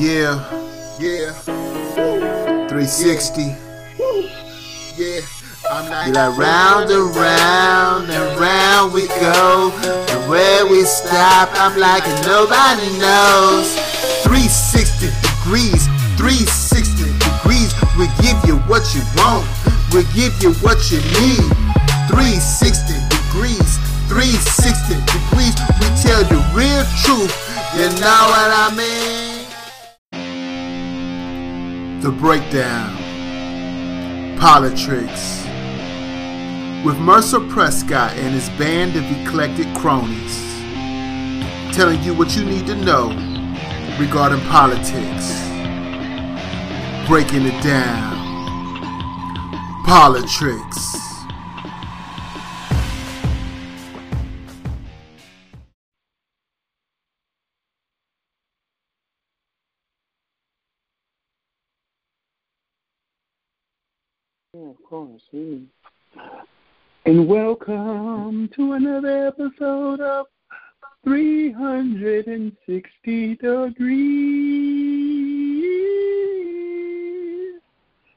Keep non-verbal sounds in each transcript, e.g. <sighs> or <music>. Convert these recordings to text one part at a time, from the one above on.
Yeah, yeah. 360. Yeah. I'm like, you like round and round and round we go. And where we stop, I'm like, nobody knows. 360 degrees, 360 degrees. We give you what you want, we give you what you need. 360 degrees, 360 degrees. We tell the real truth, you know what I mean? The Breakdown. Politricks. With Mercer Prescott and his band of eclectic cronies. Telling you what you need to know regarding politics. Breaking it down. Politricks. Course. And welcome to another episode of 360 Degrees,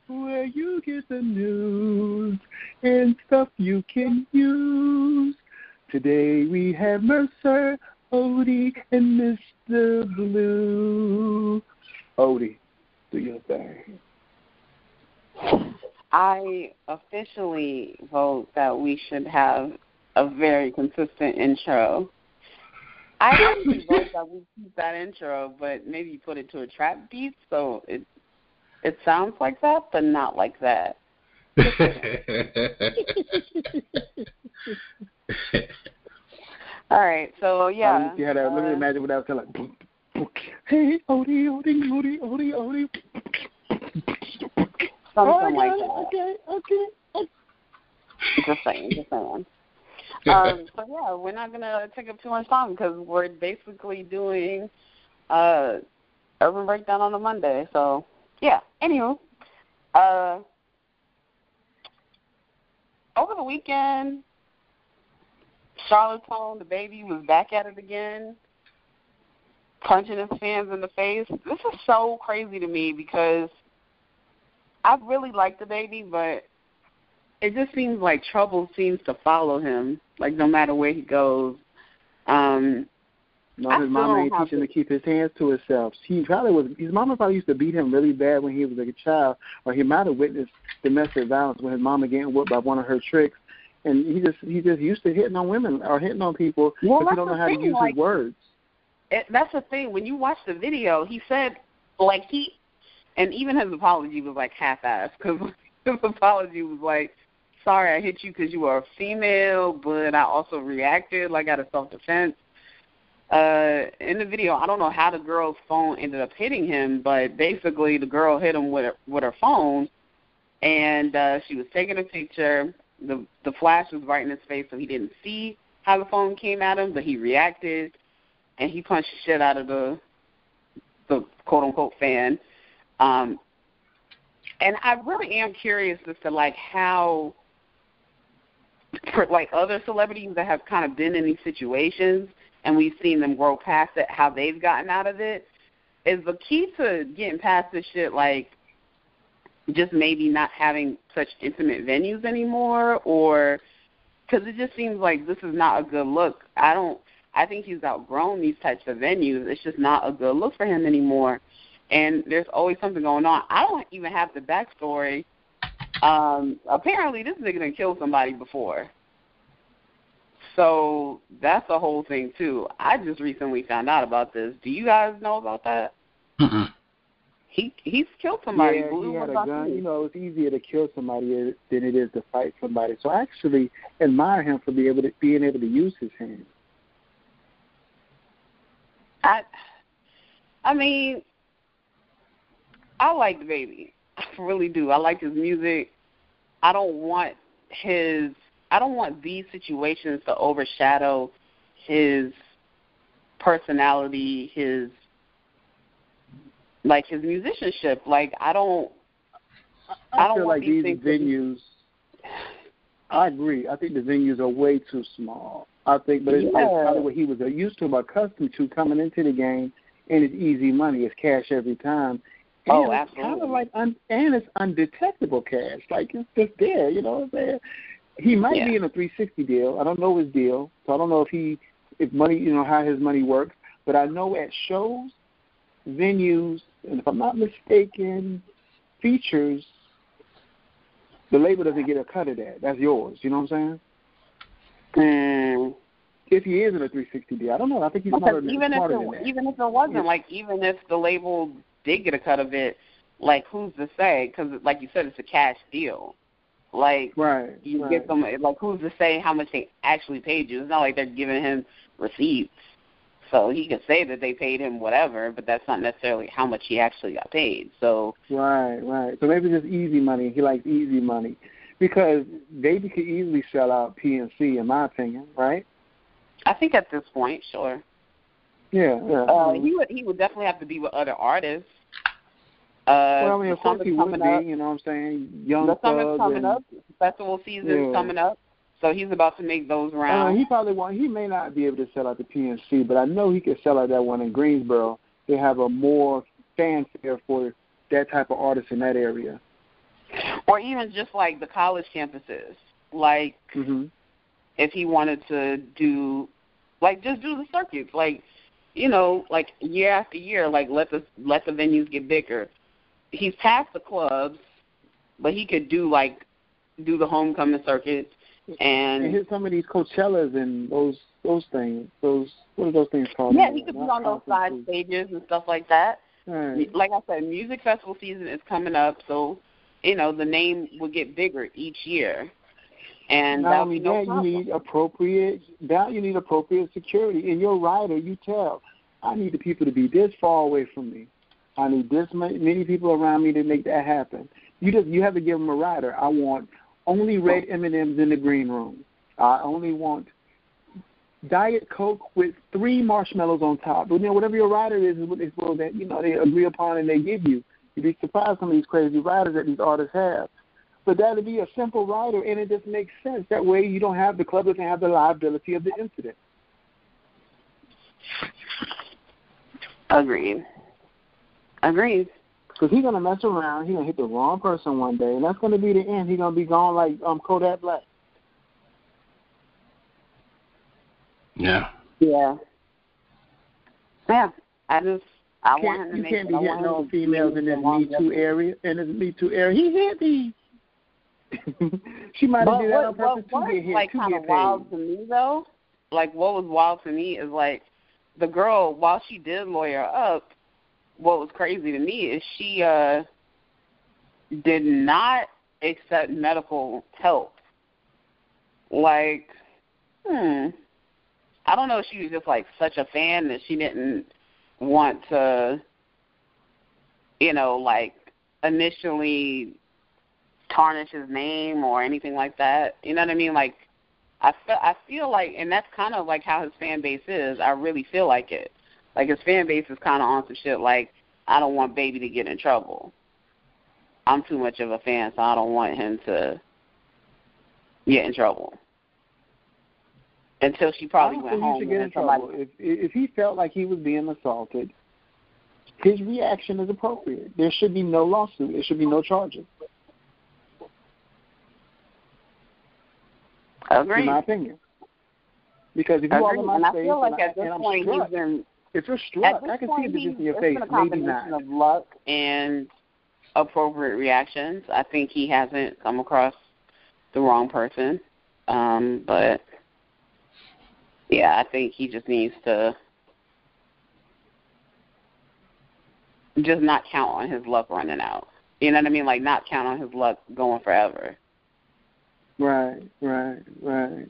where you get the news and stuff you can use. Today we have Mercer, Odie, and Mr. Blue. Odie, do your thing. I officially vote that we should have a very consistent intro. I actually <laughs> vote that we keep that intro, but maybe put it to a trap beat so it it sounds like that, but not like that. <laughs> All right, so yeah. Um, you had a, let me uh, imagine what I was kind of like. <laughs> Hey, Odie, Odie, Odie, Odie, Odie. Something oh, like okay, that. okay, okay, okay. Just saying, just saying. um, so yeah, we're not gonna take up too much time because we're basically doing uh urban breakdown on a Monday. So yeah. Anywho, uh, over the weekend, Charlottetown, DaBaby was back at it again, punching his fans in the face. This is so crazy to me because I really like DaBaby, but it just seems like trouble seems to follow him, like no matter where he goes. Um No, his still mama ain't teaching to- to keep his hands to himself. He probably was. His mama probably used to beat him really bad when he was like a child, or he might have witnessed domestic violence when his mama getting whooped by one of her tricks. And he just he just used to hitting on women or hitting on people Well, but he don't know how to use like- his words. it, that's the thing. When you watch the video, he said like he, and even his apology was like half-assed because <laughs> his apology was like, "Sorry, I hit you because you were a female, but I also reacted like out of self-defense." Uh, in the video, I don't know how the girl's phone ended up hitting him, but basically the girl hit him with her, with her phone, and uh, she was taking a picture. the The flash was right in his face, so he didn't see how the phone came at him, but he reacted and he punched the shit out of the the quote unquote fan. Um and I really am curious as to like how for like other celebrities that have kind of been in these situations and we've seen them grow past it, how they've gotten out of it. Is the key to getting past this shit like just maybe not having such intimate venues anymore or because it just seems like this is not a good look. I don't. I think he's outgrown these types of venues. It's just not a good look for him anymore. And there's always something going on. I don't even have the backstory. Um, apparently, this nigga done killed somebody before. So that's a whole thing too. I just recently found out about this. Do you guys know about that? Mm-mm. He he's killed somebody. yeah, Blue he had a gun. You know, it's easier to kill somebody than it is to fight somebody. So I actually admire him for being able to being able to use his hands. I, I mean, I like DaBaby. I really do. I like his music. I don't want his. I don't want these situations to overshadow his personality, his like his musicianship. Like I don't. I don't feel want like these these to be- venues. I agree. I think the venues are way too small. I think, but it's, it's Yeah. probably what he was used to, accustomed to coming into the game, and it's easy money. It's cash every time. And oh, absolutely. Kind of like un, and it's undetectable cash. Like it's just there. You know what I'm saying? He might yeah. be in a 360 deal. I don't know his deal, so I don't know if he if money you know how his money works. But I know at shows, venues, and if I'm not mistaken, features, the label doesn't get a cut of that. That's yours. You know what I'm saying? And If he is in a 360 deal, I don't know. I think he's smarter, even smarter if it, than that. Even if it wasn't, yeah. like even if the label did get a cut of it, like who's to say? Because like you said, it's a cash deal. Like right, you right. get them. Like who's to say how much they actually paid you? It's not like they're giving him receipts. So he could say that they paid him whatever, but that's not necessarily how much he actually got paid. So right, right. So maybe just easy money. He likes easy money because Baby could easily sell out PNC, in my opinion, right? I think at this point, sure. Yeah, yeah. Uh, he would he would definitely have to be with other artists. Uh, well, I mean, of course he would be. Up. You know what I'm saying? Young the summer's coming up. Festival season's yeah. coming up. So he's about to make those Uh, rounds. he probably won't. He may not be able to sell out the PNC, but I know he could sell out that one in Greensboro. They have a more fanfare for that type of artist in that area. or even just like the college campuses. Like mm-hmm. if he wanted to do, like just do the circuits. Like you know, like year after year. Like let the let the venues get bigger. He's past the clubs, but he could do like do the homecoming circuit and, and hit some of these Coachellas and those those things. Those what are those things called? Yeah, he could be on those side stages and stuff like that. Right. Like I said, music festival season is coming up, so you know the name will get bigger each year. And not only be no that, problem. you need appropriate that you need appropriate security. In your rider, you tell, I need the people to be this far away from me. I need this many, people around me to make that happen. You just you have to give them a rider. I want only red oh. M and M's in the green room. I only want Diet Coke with three marshmallows on top. You know, whatever your rider is is what they supposed that you know they agree upon and they give you. You'd be surprised some of these crazy riders that these artists have. But that'd be a simple rider, and it just makes sense. That way, you don't have the club doesn't have the liability of the incident. Agreed. Agreed. Because he's gonna mess around, he's gonna hit the wrong person one day, and that's gonna be the end. He's gonna be gone like um Kodak Black. Yeah. Yeah. Yeah. I just I You want him to you make can't be hitting want all females in this the Me Too longevity. area. In this Me Too area, he hit me. <laughs> she might have But did that on what, purpose what, to get hit, like to kind get of paid. wild to me though, like what was wild to me is like the girl while she did lawyer up, what was crazy to me is she uh did not accept medical help. Like, hmm. I don't know if she was just like such a fan that she didn't want to you know, like initially tarnish his name or anything like that. You know what I mean? Like I feel I feel like and that's kind of like how his fan base is. I really feel like it. Like his fan base is kind of on some shit like I don't want baby to get in trouble. I'm too much of a fan, so I don't want him to get in trouble. Until she probably I went home should get in trouble. If if he felt like he was being assaulted, his reaction is appropriate. There should be no lawsuit. There should be no charges. Agreed. In my opinion. Because if you Agreed. all in my and I feel like and, at this I'm point struck, he's been if you're struck, I can see the difference in your face. Maybe not. of luck and appropriate reactions. I think he hasn't come across the wrong person, um, but yeah, I think he just needs to just not count on his luck running out. You know what I mean? Like not count on his luck going forever. Right, right, right.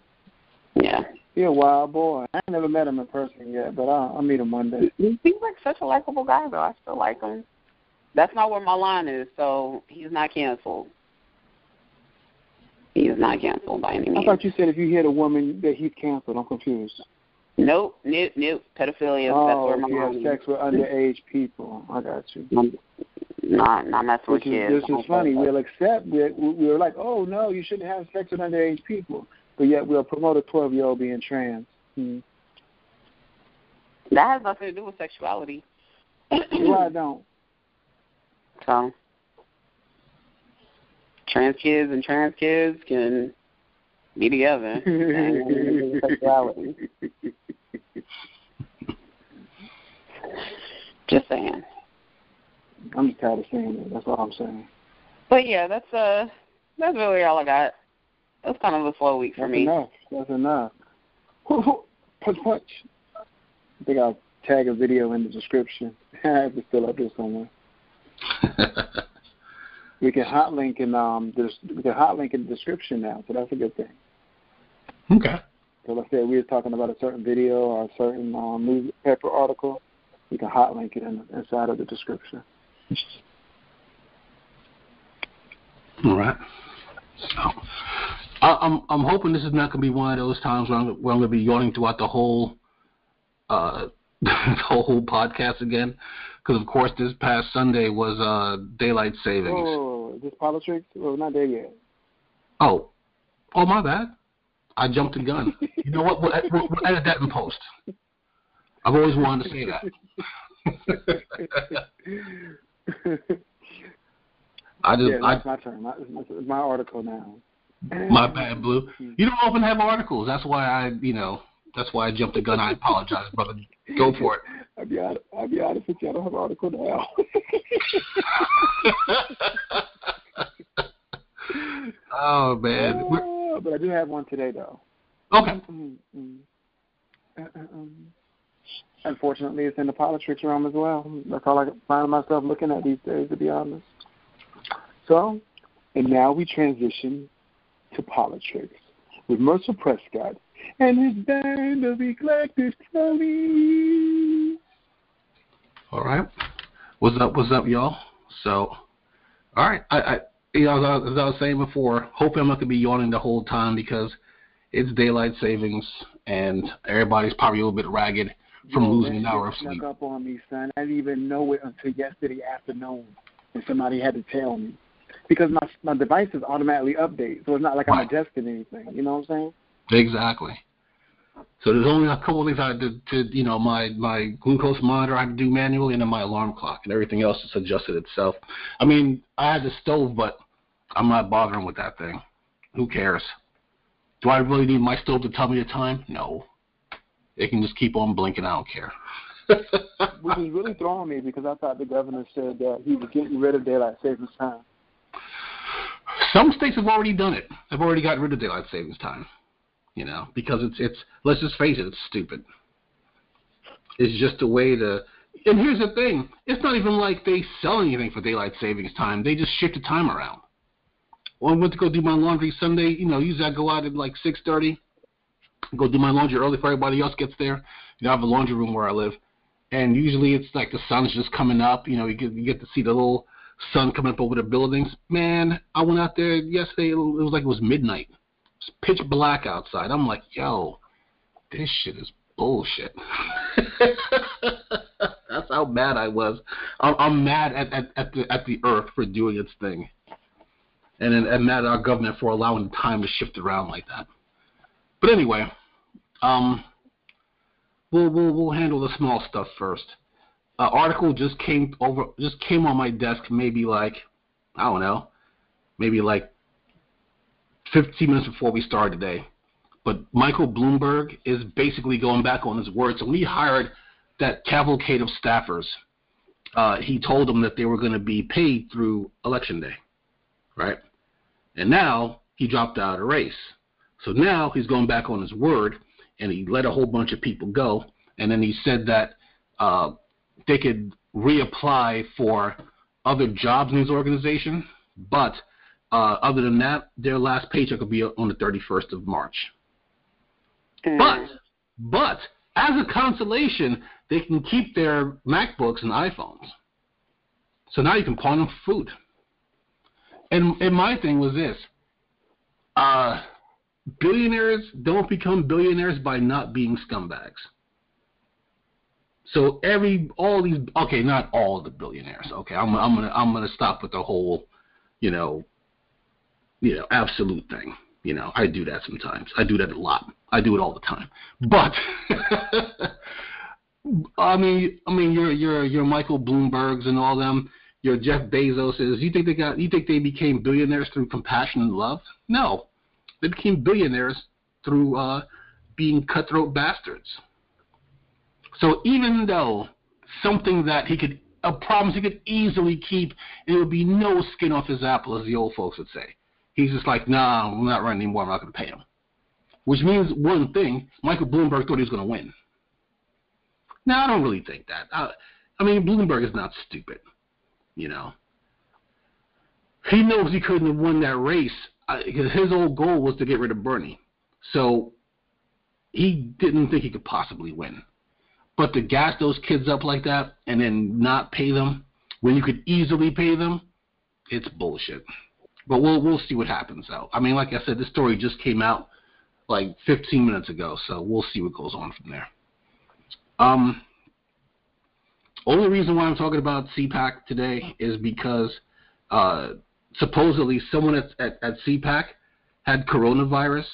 Yeah. He's a wild boy. I ain't never met him in person yet, but I'll, I'll meet him one day. He seems like such a likable guy, though. I still like him. That's not where my line is, so he's not canceled. He is not canceled by any means. I thought you said if you hit a woman that he's canceled. I'm confused. Nope, nope, nope. Pedophilia. that's oh, where my have line sex with underage people. I got you. is. Not, not messing with is, kids. this is funny. We'll accept. We're, we're like, oh no, you shouldn't have sex with underage people, but yet we'll promote a 12 year old being trans. Hmm. That has nothing to do with sexuality. Why I don't? <clears throat> So trans kids and trans kids can be together. <laughs> sexuality. Just saying. I'm just tired of saying it. That's all I'm saying. But yeah, that's uh that's really all I got. That's kind of a slow week for me. That's me. enough. That's enough. punch, punch. I think I'll tag a video in the description. <laughs> it's still up there somewhere. <laughs> We can hot link in um there's we can hot link in the description now, so that's a good thing. okay. So let's say we were talking about a certain video or a certain um, newspaper article, we can hot link it in, inside of the description. All right. So, I, I'm I'm hoping this is not going to be one of those times where I'm, where I'm going to be yawning throughout the whole uh <laughs> the whole podcast again, because of course this past Sunday was uh daylight savings. Oh, this politics? Well, not there yet. Oh, oh my bad. I jumped the gun. You know what? We'll, we'll, we'll edit that in post. I've always wanted to say that. <laughs> I just yeah, I, that's my turn. My, it's my, it's my article now. My bad, Blue. You don't often have articles. That's why I, you know, that's why I jumped the gun. I apologize, brother. Go for it. <laughs> I'll be honest, I'll be honest with you. I don't have an article now. <laughs> oh man. Uh, but I do have one today, though. okay. Mm, mm. Uh, uh, um, Unfortunately, it's in the politics realm as well. That's all I find myself looking at these days, to be honest. So, and now we transition to politics with Mercer Prescott and his band of eclectic Tony. All right. What's up? What's up, y'all? So, all right. I, I you know, as I, as I was saying before, hoping I'm not gonna be yawning the whole time because it's daylight savings and everybody's probably a little bit ragged from Yo, losing an hour of sleep. Snuck up on me, son. I didn't even know it until yesterday afternoon, and somebody had to tell me because my my devices automatically update, so it's not like I'm adjusting anything. You know what I'm saying? Exactly. So there's only a couple of things I had to, to, you know, my my glucose monitor I had to do manually, and then my alarm clock, and everything else just adjusted itself. I mean, I had the stove, but I'm not bothering with that thing. Who cares? Do I really need my stove to tell me the time? No. It can just keep on blinking. I don't care. <laughs> Which is really throwing me because I thought the governor said that he was getting rid of daylight savings time. Some states have already done it. They've already gotten rid of daylight savings time. You know, because it's it's let's just face it, it's stupid. It's just a way to. And here's the thing: it's not even like they sell anything for daylight savings time. They just shift the time around. When I went to go do my laundry Sunday, you know, usually I go out at like six thirty, go do my laundry early before everybody else gets there. You know, I have a laundry room where I live, and usually it's like the sun's just coming up. You know, you get you get to see the little sun coming up over the buildings. Man, I went out there yesterday. It was like it was midnight. It's pitch black outside. I'm like, yo, this shit is bullshit. <laughs> That's how mad I was. I'm, I'm mad at, at, at the at the Earth for doing its thing, and and mad at our government for allowing time to shift around like that. But anyway, um, we'll we'll we'll handle the small stuff first. Uh, article just came over, just came on my desk maybe like I don't know, maybe like 15 minutes before we started today. But Michael Bloomberg is basically going back on his word. So when he hired that cavalcade of staffers, uh, he told them that they were going to be paid through election day, right? And now he dropped out of the race. So now he's going back on his word, and he let a whole bunch of people go. And then he said that uh, they could reapply for other jobs in his organization, but uh, other than that, their last paycheck will be on the 31st of March. But, but as a consolation, they can keep their MacBooks and iPhones. So now you can pawn them for food. And and my thing was this: uh, billionaires don't become billionaires by not being scumbags. So every all these okay, not all the billionaires. Okay, I'm I'm gonna I'm gonna stop with the whole, you know, you know, absolute thing. You know, I do that sometimes. I do that a lot. I do it all the time. But <laughs> I mean, I mean, your your your Michael Bloomberg's and all them, your Jeff Bezoses. You think they got? You think they became billionaires through compassion and love? No, they became billionaires through uh, being cutthroat bastards. So even though something that he could, uh, a promise he could easily keep, and it would be no skin off his apple, as the old folks would say, he's just like, nah, I'm not running anymore. I'm not going to pay him. Which means one thing: Michael Bloomberg thought he was going to win. Now I don't really think that. I, I mean, Bloomberg is not stupid. You know, he knows he couldn't have won that race uh, because his whole goal was to get rid of Bernie. So he didn't think he could possibly win. But to gas those kids up like that and then not pay them when you could easily pay them, it's bullshit. But we'll we'll see what happens though. I mean, like I said, this story just came out like 15 minutes ago, so we'll see what goes on from there. Um, only reason why I'm talking about CPAC today is because uh, supposedly someone at, at, at CPAC had coronavirus,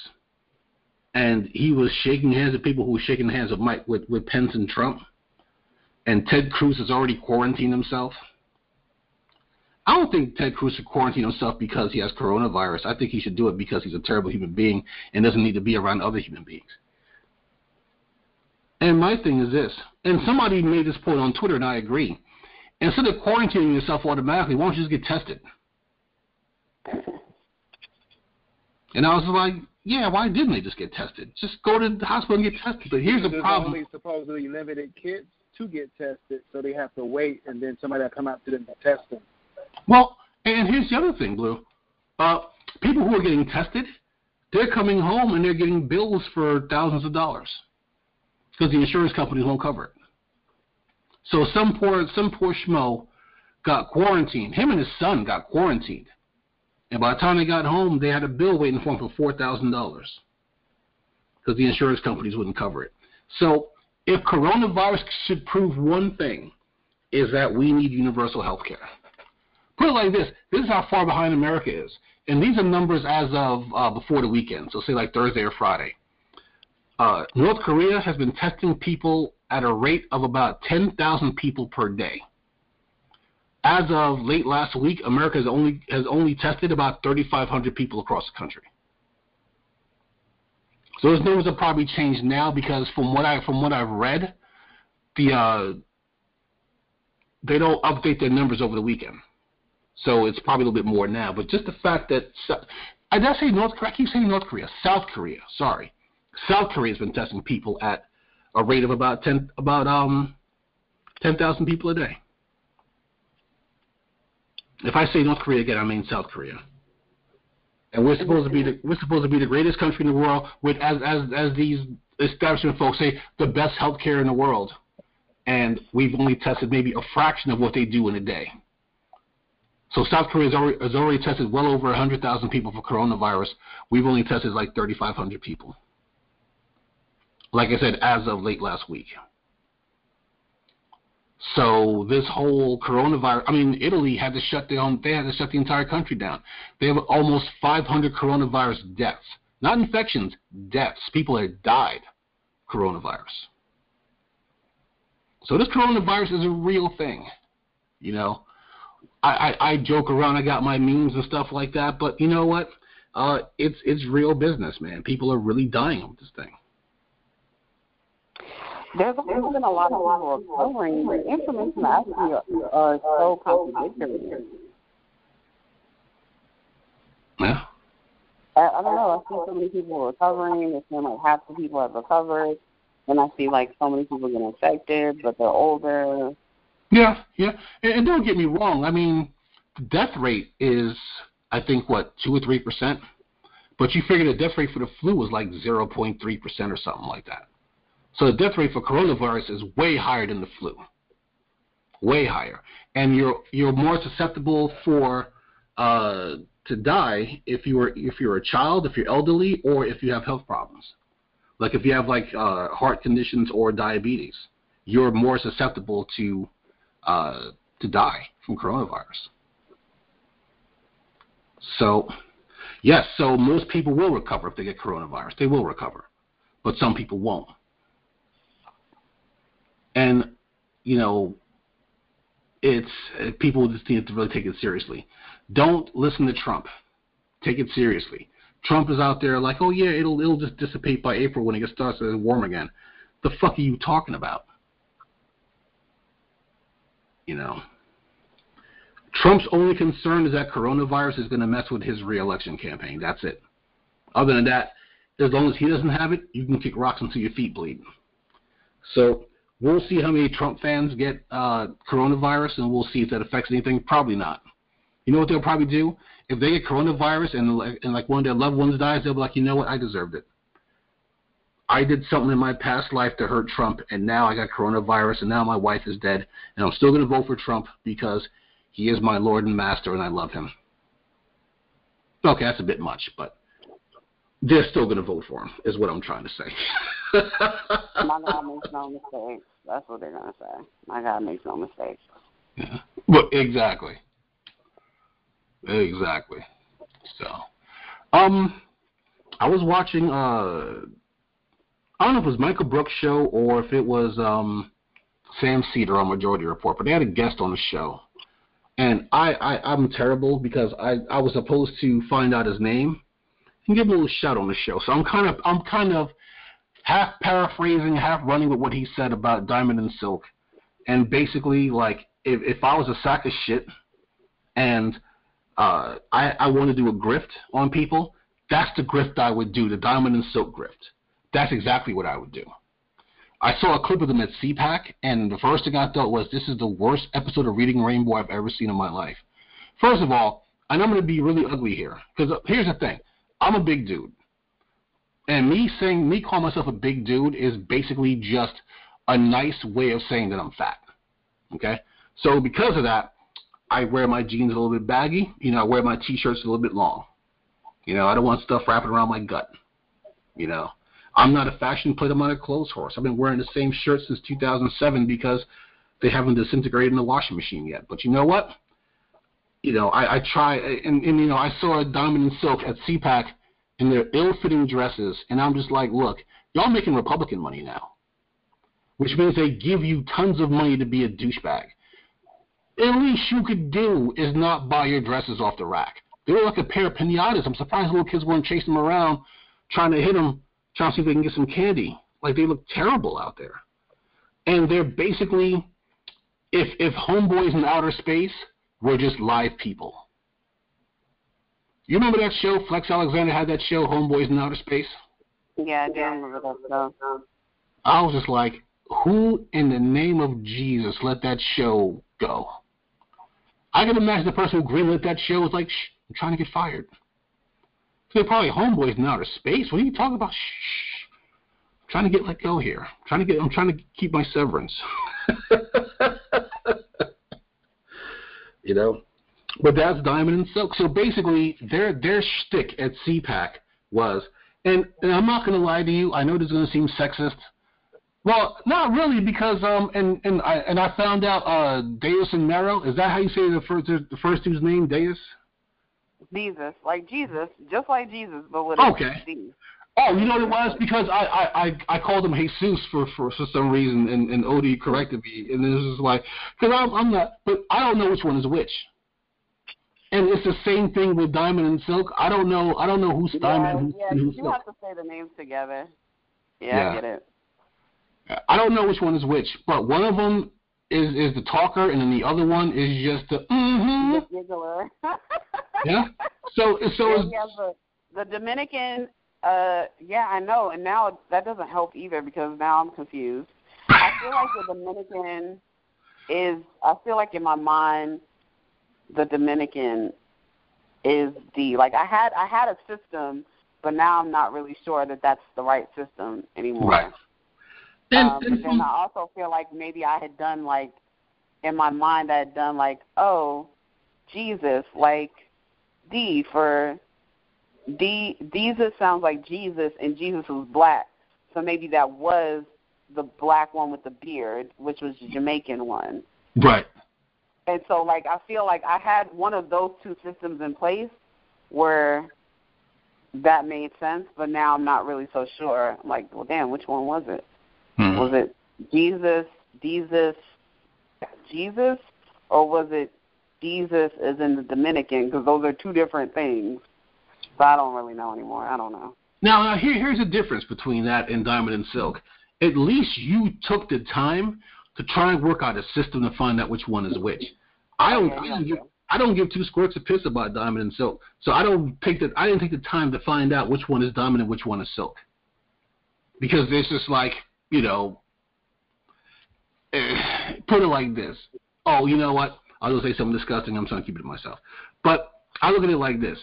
and he was shaking hands with people who were shaking hands with Mike with, with Pence and Trump, and Ted Cruz has already quarantined himself. I don't think Ted Cruz should quarantine himself because he has coronavirus. I think he should do it because he's a terrible human being and doesn't need to be around other human beings. And my thing is this, and somebody made this point on Twitter, and I agree. Instead of quarantining yourself automatically, why don't you just get tested? And I was like, yeah, why didn't they just get tested? Just go to the hospital and get tested. But here's the problem. only supposedly limited kids to get tested, so they have to wait, and then somebody will come out to them to test them. Well, and here's the other thing, Blue. Uh, people who are getting tested, they're coming home and they're getting bills for thousands of dollars because the insurance companies won't cover it. So some poor some poor schmo got quarantined. Him and his son got quarantined, and by the time they got home, they had a bill waiting for them for four thousand dollars because the insurance companies wouldn't cover it. So if coronavirus should prove one thing, is that we need universal health care. Put it like this: this is how far behind America is, and these are numbers as of uh, before the weekend. So say like Thursday or Friday. Uh, North Korea has been testing people at a rate of about 10,000 people per day. As of late last week, America has only has only tested about 3,500 people across the country. So those numbers have probably changed now because from what I from what I've read, the uh, they don't update their numbers over the weekend. So it's probably a little bit more now. But just the fact that I did say North Korea? I keep saying North Korea, South Korea. Sorry. South Korea has been testing people at a rate of about ten about um ten thousand people a day. If I say North Korea again, I mean South Korea. And we're supposed to be the we're supposed to be the greatest country in the world with as as as these establishment folks say the best healthcare in the world, and we've only tested maybe a fraction of what they do in a day. So South Korea has already, has already tested well over 100,000 people for coronavirus. We've only tested like 3,500 people like I said, as of late last week. So this whole coronavirus, I mean, Italy had to shut down, they had to shut the entire country down. They have almost 500 coronavirus deaths. Not infections, deaths. People that died coronavirus. So this coronavirus is a real thing. You know, I, I, I joke around, I got my memes and stuff like that, but you know what? Uh, it's it's real business, man. People are really dying of this thing. There's also been a lot of people recovering. The information I see are so contradictory. Yeah. I, I don't know. I see so many people recovering. It seems like half the people have recovered. And I see like so many people getting infected, but they're older. Yeah, yeah. And, and don't get me wrong. I mean, the death rate is, I think, what two or three percent. But you figure the death rate for the flu was like zero point three percent or something like that. So the death rate for coronavirus is way higher than the flu, way higher, and you're you're more susceptible for uh, to die if you are if you're a child, if you're elderly, or if you have health problems, like if you have like uh, heart conditions or diabetes, you're more susceptible to uh, to die from coronavirus. So, yes, so most people will recover if they get coronavirus. They will recover, but some people won't. And you know, it's people just need to really take it seriously. Don't listen to Trump. Take it seriously. Trump is out there like, oh yeah, it'll it'll just dissipate by April when it gets starts to warm again. The fuck are you talking about? You know. Trump's only concern is that coronavirus is going to mess with his reelection campaign. That's it. Other than that, as long as he doesn't have it, you can kick rocks until your feet bleed. So we'll see how many Trump fans get uh, coronavirus, and we'll see if that affects anything. Probably not. You know what they'll probably do? If they get coronavirus and, and like one of their loved ones dies, they'll be like, you know what? I deserved it. I did something in my past life to hurt Trump, and now I got coronavirus, and now my wife is dead, and I'm still going to vote for Trump because he is my Lord and Master, and I love him. Okay, that's a bit much, but they're still going to vote for him, is what I'm trying to say. <laughs> my God makes no <laughs> mistakes. That's what they're going to say. My God makes no mistakes. Yeah. But exactly. Exactly. So, um, I was watching. Uh, I don't know if it was Michael Brooks' show or if it was um, Sam Seder on Majority Report, but they had a guest on the show, and I, I I'm terrible because I I was supposed to find out his name and give a little shout on the show. So I'm kind of I'm kind of half paraphrasing, half running with what he said about Diamond and Silk, and basically like if if I was a sack of shit and uh, I, I want to do a grift on people, that's the grift I would do, the diamond and silk grift. That's exactly what I would do. I saw a clip of them at CPAC, and the first thing I thought was, this is the worst episode of Reading Rainbow I've ever seen in my life. First of all, and I'm going to be really ugly here, because uh, here's the thing. I'm a big dude. And me saying, me calling myself a big dude is basically just a nice way of saying that I'm fat. Okay? So because of that, I wear my jeans a little bit baggy. You know, I wear my t-shirts a little bit long. You know, I don't want stuff wrapping around my gut. You know, I'm not a fashion plate. I'm not a clothes horse. I've been wearing the same shirt since 2007 because they haven't disintegrated in the washing machine yet. But you know what? You know, I, I try, and, and you know, I saw a Diamond and Silk at CPAC in their ill-fitting dresses, and I'm just like, look, y'all making Republican money now, which means they give you tons of money to be a douchebag at least you could do is not buy your dresses off the rack. They were like a pair of pinatas. I'm surprised little kids weren't chasing them around trying to hit them, trying to see if they can get some candy. Like they look terrible out there. And they're basically, if if homeboys in outer space were just live people. You remember that show? Flex Alexander had that show, Homeboys in Outer Space. Yeah, I do remember that show. I was just like, who in the name of Jesus let that show go? I can imagine the person who greenlit that show was like, Shh, I'm trying to get fired. So they're probably homeboys in outer space. What are you talking about? Shh. I'm trying to get let go here. I'm trying to get. I'm trying to keep my severance. <laughs> you know, but that's Diamond and Silk. So basically, their their shtick at CPAC was, and, and I'm not going to lie to you. I know this is going to seem sexist. Well, not really, because um, and and I and I found out uh, Desus and Mero. Is that how you say the first the first dude's name, Desus? Jesus, like Jesus, just like Jesus, but with okay. Oh, you know what it was? Because I I I, I called him Jesus for, for for some reason, and and Odie corrected me, and this is like because I'm I'm not, but I don't know which one is which. And it's the same thing with Diamond and Silk. I don't know. I don't know who's yeah, Diamond. Who's, Silk. yeah, who's you Silk. have to say the names together. Yeah, Yeah. I get it. I don't know which one is which, but one of them is is the talker, and then the other one is just the mm-hmm. The giggler. <laughs> Yeah. So so yeah, is, yeah, the, the Dominican. Uh, yeah, I know, and now that doesn't help either because now I'm confused. I feel like the Dominican is. I feel like in my mind, the Dominican is the like I had I had a system, but now I'm not really sure that that's the right system anymore. Right. And, um, and but then I also feel like maybe I had done like in my mind I had done like oh Jesus like D for D Jesus sounds like Jesus and Jesus was black so maybe that was the black one with the beard which was the Jamaican one right. and so like I feel like I had one of those two systems in place where that made sense but now I'm not really so sure I'm like well damn which one was it Mhm. was it Jesus Jesus, Jesus, or was it Jesus as in the Dominican? Because those are two different things. So I don't really know anymore. I don't know. Now, now here, here's the difference between that and Diamond and Silk. At least you took the time to try and work out a system to find out which one is which. I don't, I don't give, I don't give two squirts of piss about Diamond and Silk. So I don't take the, I didn't take the time to find out which one is Diamond and which one is Silk. Because it's just like, you know, eh, put it like this. Oh, you know what? I was gonna say something disgusting. I'm trying to keep it to myself. But I look at it like this: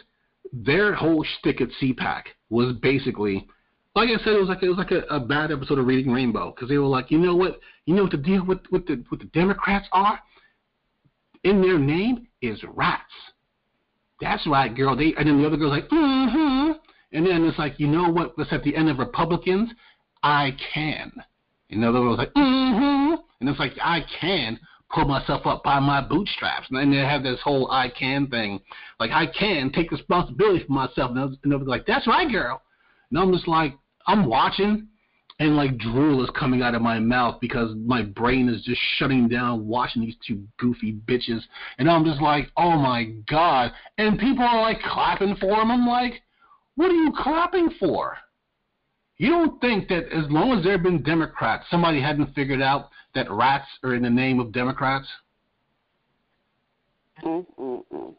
their whole shtick at CPAC was basically, like I said, it was like it was like a, a bad episode of Reading Rainbow because they were like, you know what, you know what the deal with with the with the Democrats are? In their name is rats. That's right, girl. They and then the other girl's like, mm-hmm. And then it's like, you know what? That's at the end of Republicans. I can. And the other girl's like, mm-hmm. And it's like, I can pull myself up by my bootstraps. And then they have this whole I can thing. Like, I can take responsibility for myself. And they'll be like, that's right, girl. And I'm just like, I'm watching, and like drool is coming out of my mouth because my brain is just shutting down watching these two goofy bitches. And I'm just like, oh my God. And people are like clapping for them. I'm like, what are you clapping for? You don't think that as long as there have been Democrats, somebody hadn't figured out that rats are in the name of Democrats? Mm-mm-mm.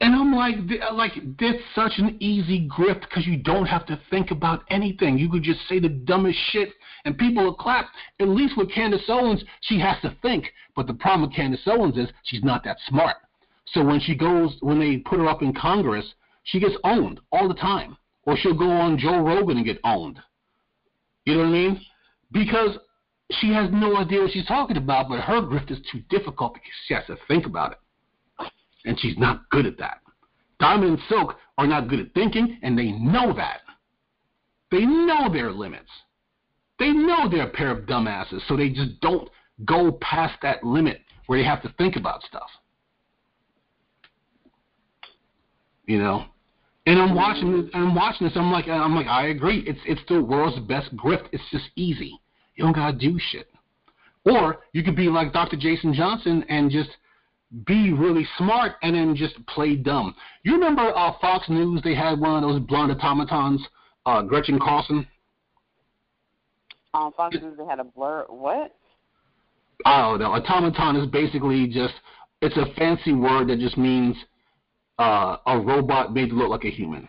And I'm like, like that's such an easy grift because you don't have to think about anything. You could just say the dumbest shit and people will clap. At least with Candace Owens, she has to think. But the problem with Candace Owens is she's not that smart. So when she goes, when they put her up in Congress, she gets owned all the time. Or she'll go on Joe Rogan and get owned. You know what I mean? Because she has no idea what she's talking about, but her grift is too difficult because she has to think about it. And she's not good at that. Diamond and Silk are not good at thinking, and they know that. They know their limits. They know they're a pair of dumbasses, so they just don't go past that limit where they have to think about stuff. You know? And I'm watching this, and I'm watching this. I'm like, I'm like, I agree. It's it's the world's best grift. It's just easy. You don't gotta do shit. Or you could be like Dr. Jason Johnson and just be really smart and then just play dumb. You remember uh, Fox News? They had one of those blonde automatons, uh, Gretchen Carlson. On Fox News, they had a blur. What? Oh, the automaton is basically just it's a fancy word that just means uh, a robot made to look like a human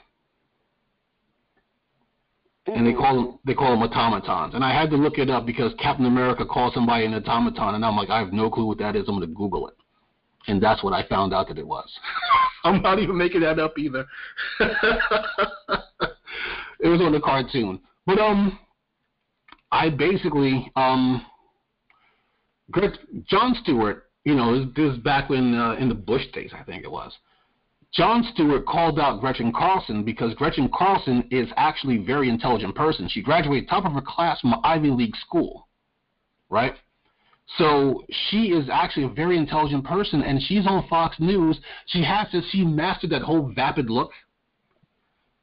and they call them they call them automatons. And I had to look it up because Captain America called somebody an automaton, and I'm like, I have no clue what that is. I'm going to Google it, and that's what I found out that it was. <laughs> I'm not even making that up either. <laughs> it was on the cartoon, but um, I basically um, Jon Stewart. You know, this, is back when uh, in the Bush days, I think it was. Jon Stewart called out Gretchen Carlson because Gretchen Carlson is actually a very intelligent person. She graduated top of her class from an Ivy League school, right? So she is actually a very intelligent person, and she's on Fox News. She has to, she mastered that whole vapid look,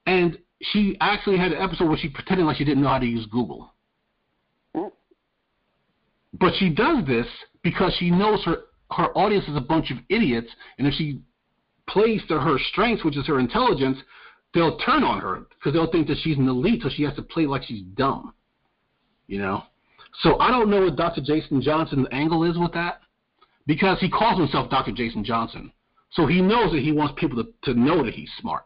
and she actually had an episode where she pretended like she didn't know how to use Google. Mm. But she does this because she knows her her audience is a bunch of idiots, and if she plays to her strengths, which is her intelligence, they'll turn on her because they'll think that she's an elite, so she has to play like she's dumb. You know? So I don't know what Dr. Jason Johnson's angle is with that because he calls himself Dr. Jason Johnson. So he knows that he wants people to, to know that he's smart.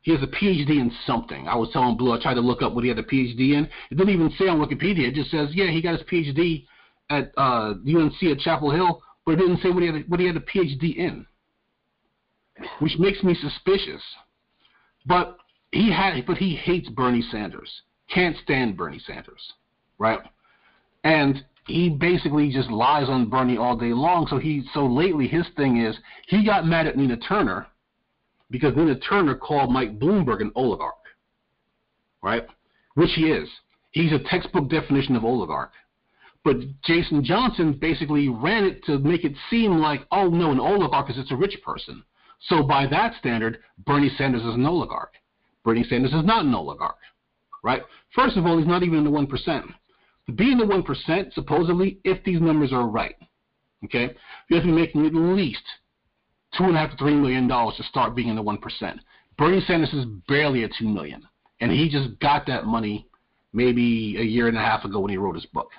He has a PhD in something. I was telling Blue, I tried to look up what he had a PhD in. It didn't even say on Wikipedia. It just says, yeah, he got his PhD at uh, UNC at Chapel Hill, but it didn't say what he had what he had a PhD in which makes me suspicious. But he had, but he hates Bernie Sanders. Can't stand Bernie Sanders, right? And he basically just lies on Bernie all day long. So he, so lately his thing is he got mad at Nina Turner because Nina Turner called Mike Bloomberg an oligarch, right? Which he is. He's a textbook definition of oligarch. But Jason Johnson basically ran it to make it seem like, oh no, an oligarch is just a rich person. So by that standard, Bernie Sanders is an oligarch. Bernie Sanders is not an oligarch, right? First of all, he's not even in the 1%. To be in the one percent supposedly if these numbers are right. Okay, you have to be making at least two and a half to three million dollars to start being in the one percent. Bernie Sanders is barely at two million, and he just got that money maybe a year and a half ago when he wrote his book.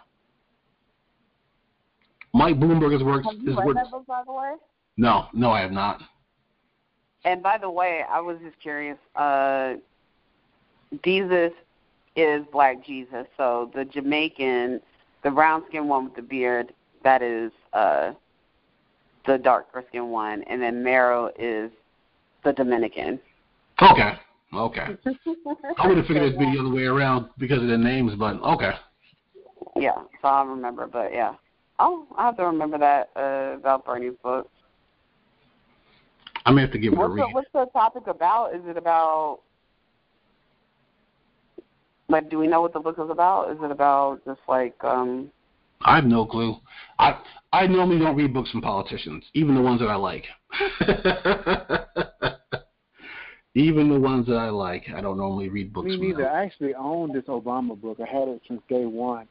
Mike Bloomberg has worked. Have you read that book, by the way? No, no, I have not. And by the way, I was just curious. Uh, Desus is Black Jesus, so the Jamaican, the brown skinned one with the beard, that is uh, the darker skinned one, and then Mero is the Dominican. Okay. Okay. <laughs> I would have figured it'd be the other way around because of the names, but okay. Yeah, so I remember, but yeah. Oh, I have to remember that uh, about Bernie's book. I may have to give it what's a read. The, what's the topic about? Is it about like do we know what the book is about? Is it about just like um I have no clue. I I normally don't read books from politicians, even the ones that I like. <laughs> even the ones that I like, I don't normally read books. Me neither. them. I actually own this Obama book. I had it since day one,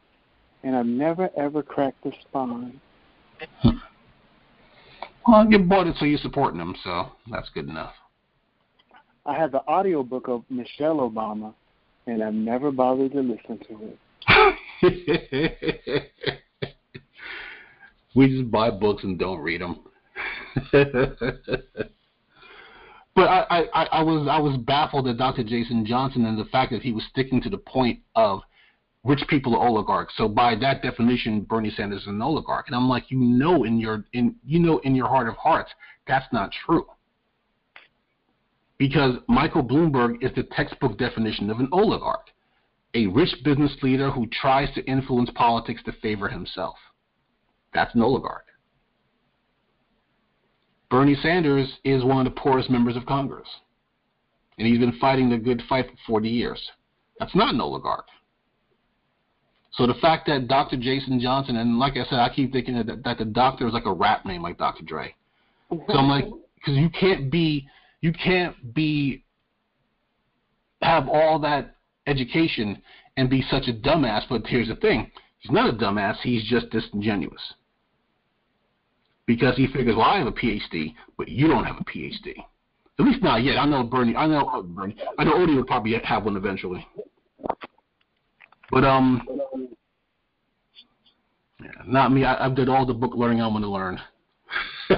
and I've never ever cracked the spine. <laughs> Well, you bought it, so you're supporting them, so that's good enough. I have the audio book of Michelle Obama, and I've never bothered to listen to it. <laughs> we just buy books and don't read them. <laughs> but I, I, I was I was baffled at Dr. Jason Johnson and the fact that he was sticking to the point of rich people are oligarchs. So by that definition, Bernie Sanders is an oligarch. And I'm like, you know, in your in you know in your heart of hearts, that's not true. Because Michael Bloomberg is the textbook definition of an oligarch, a rich business leader who tries to influence politics to favor himself. That's an oligarch. Bernie Sanders is one of the poorest members of Congress. And he's been fighting the good fight for 40 years. That's not an oligarch. So the fact that Dr. Jason Johnson, and like I said, I keep thinking that, that the doctor is like a rap name like Dr. Dre. So I'm like, <laughs> because you can't be, you can't be, have all that education and be such a dumbass. But here's the thing: he's not a dumbass. He's just disingenuous because he figures, well, I have a PhD, but you don't have a PhD. At least not yet. I know Bernie. I know uh, Bernie. I know Odie will probably have one eventually. But um, yeah, not me. I, I've did all the book learning I'm going to learn. <laughs> so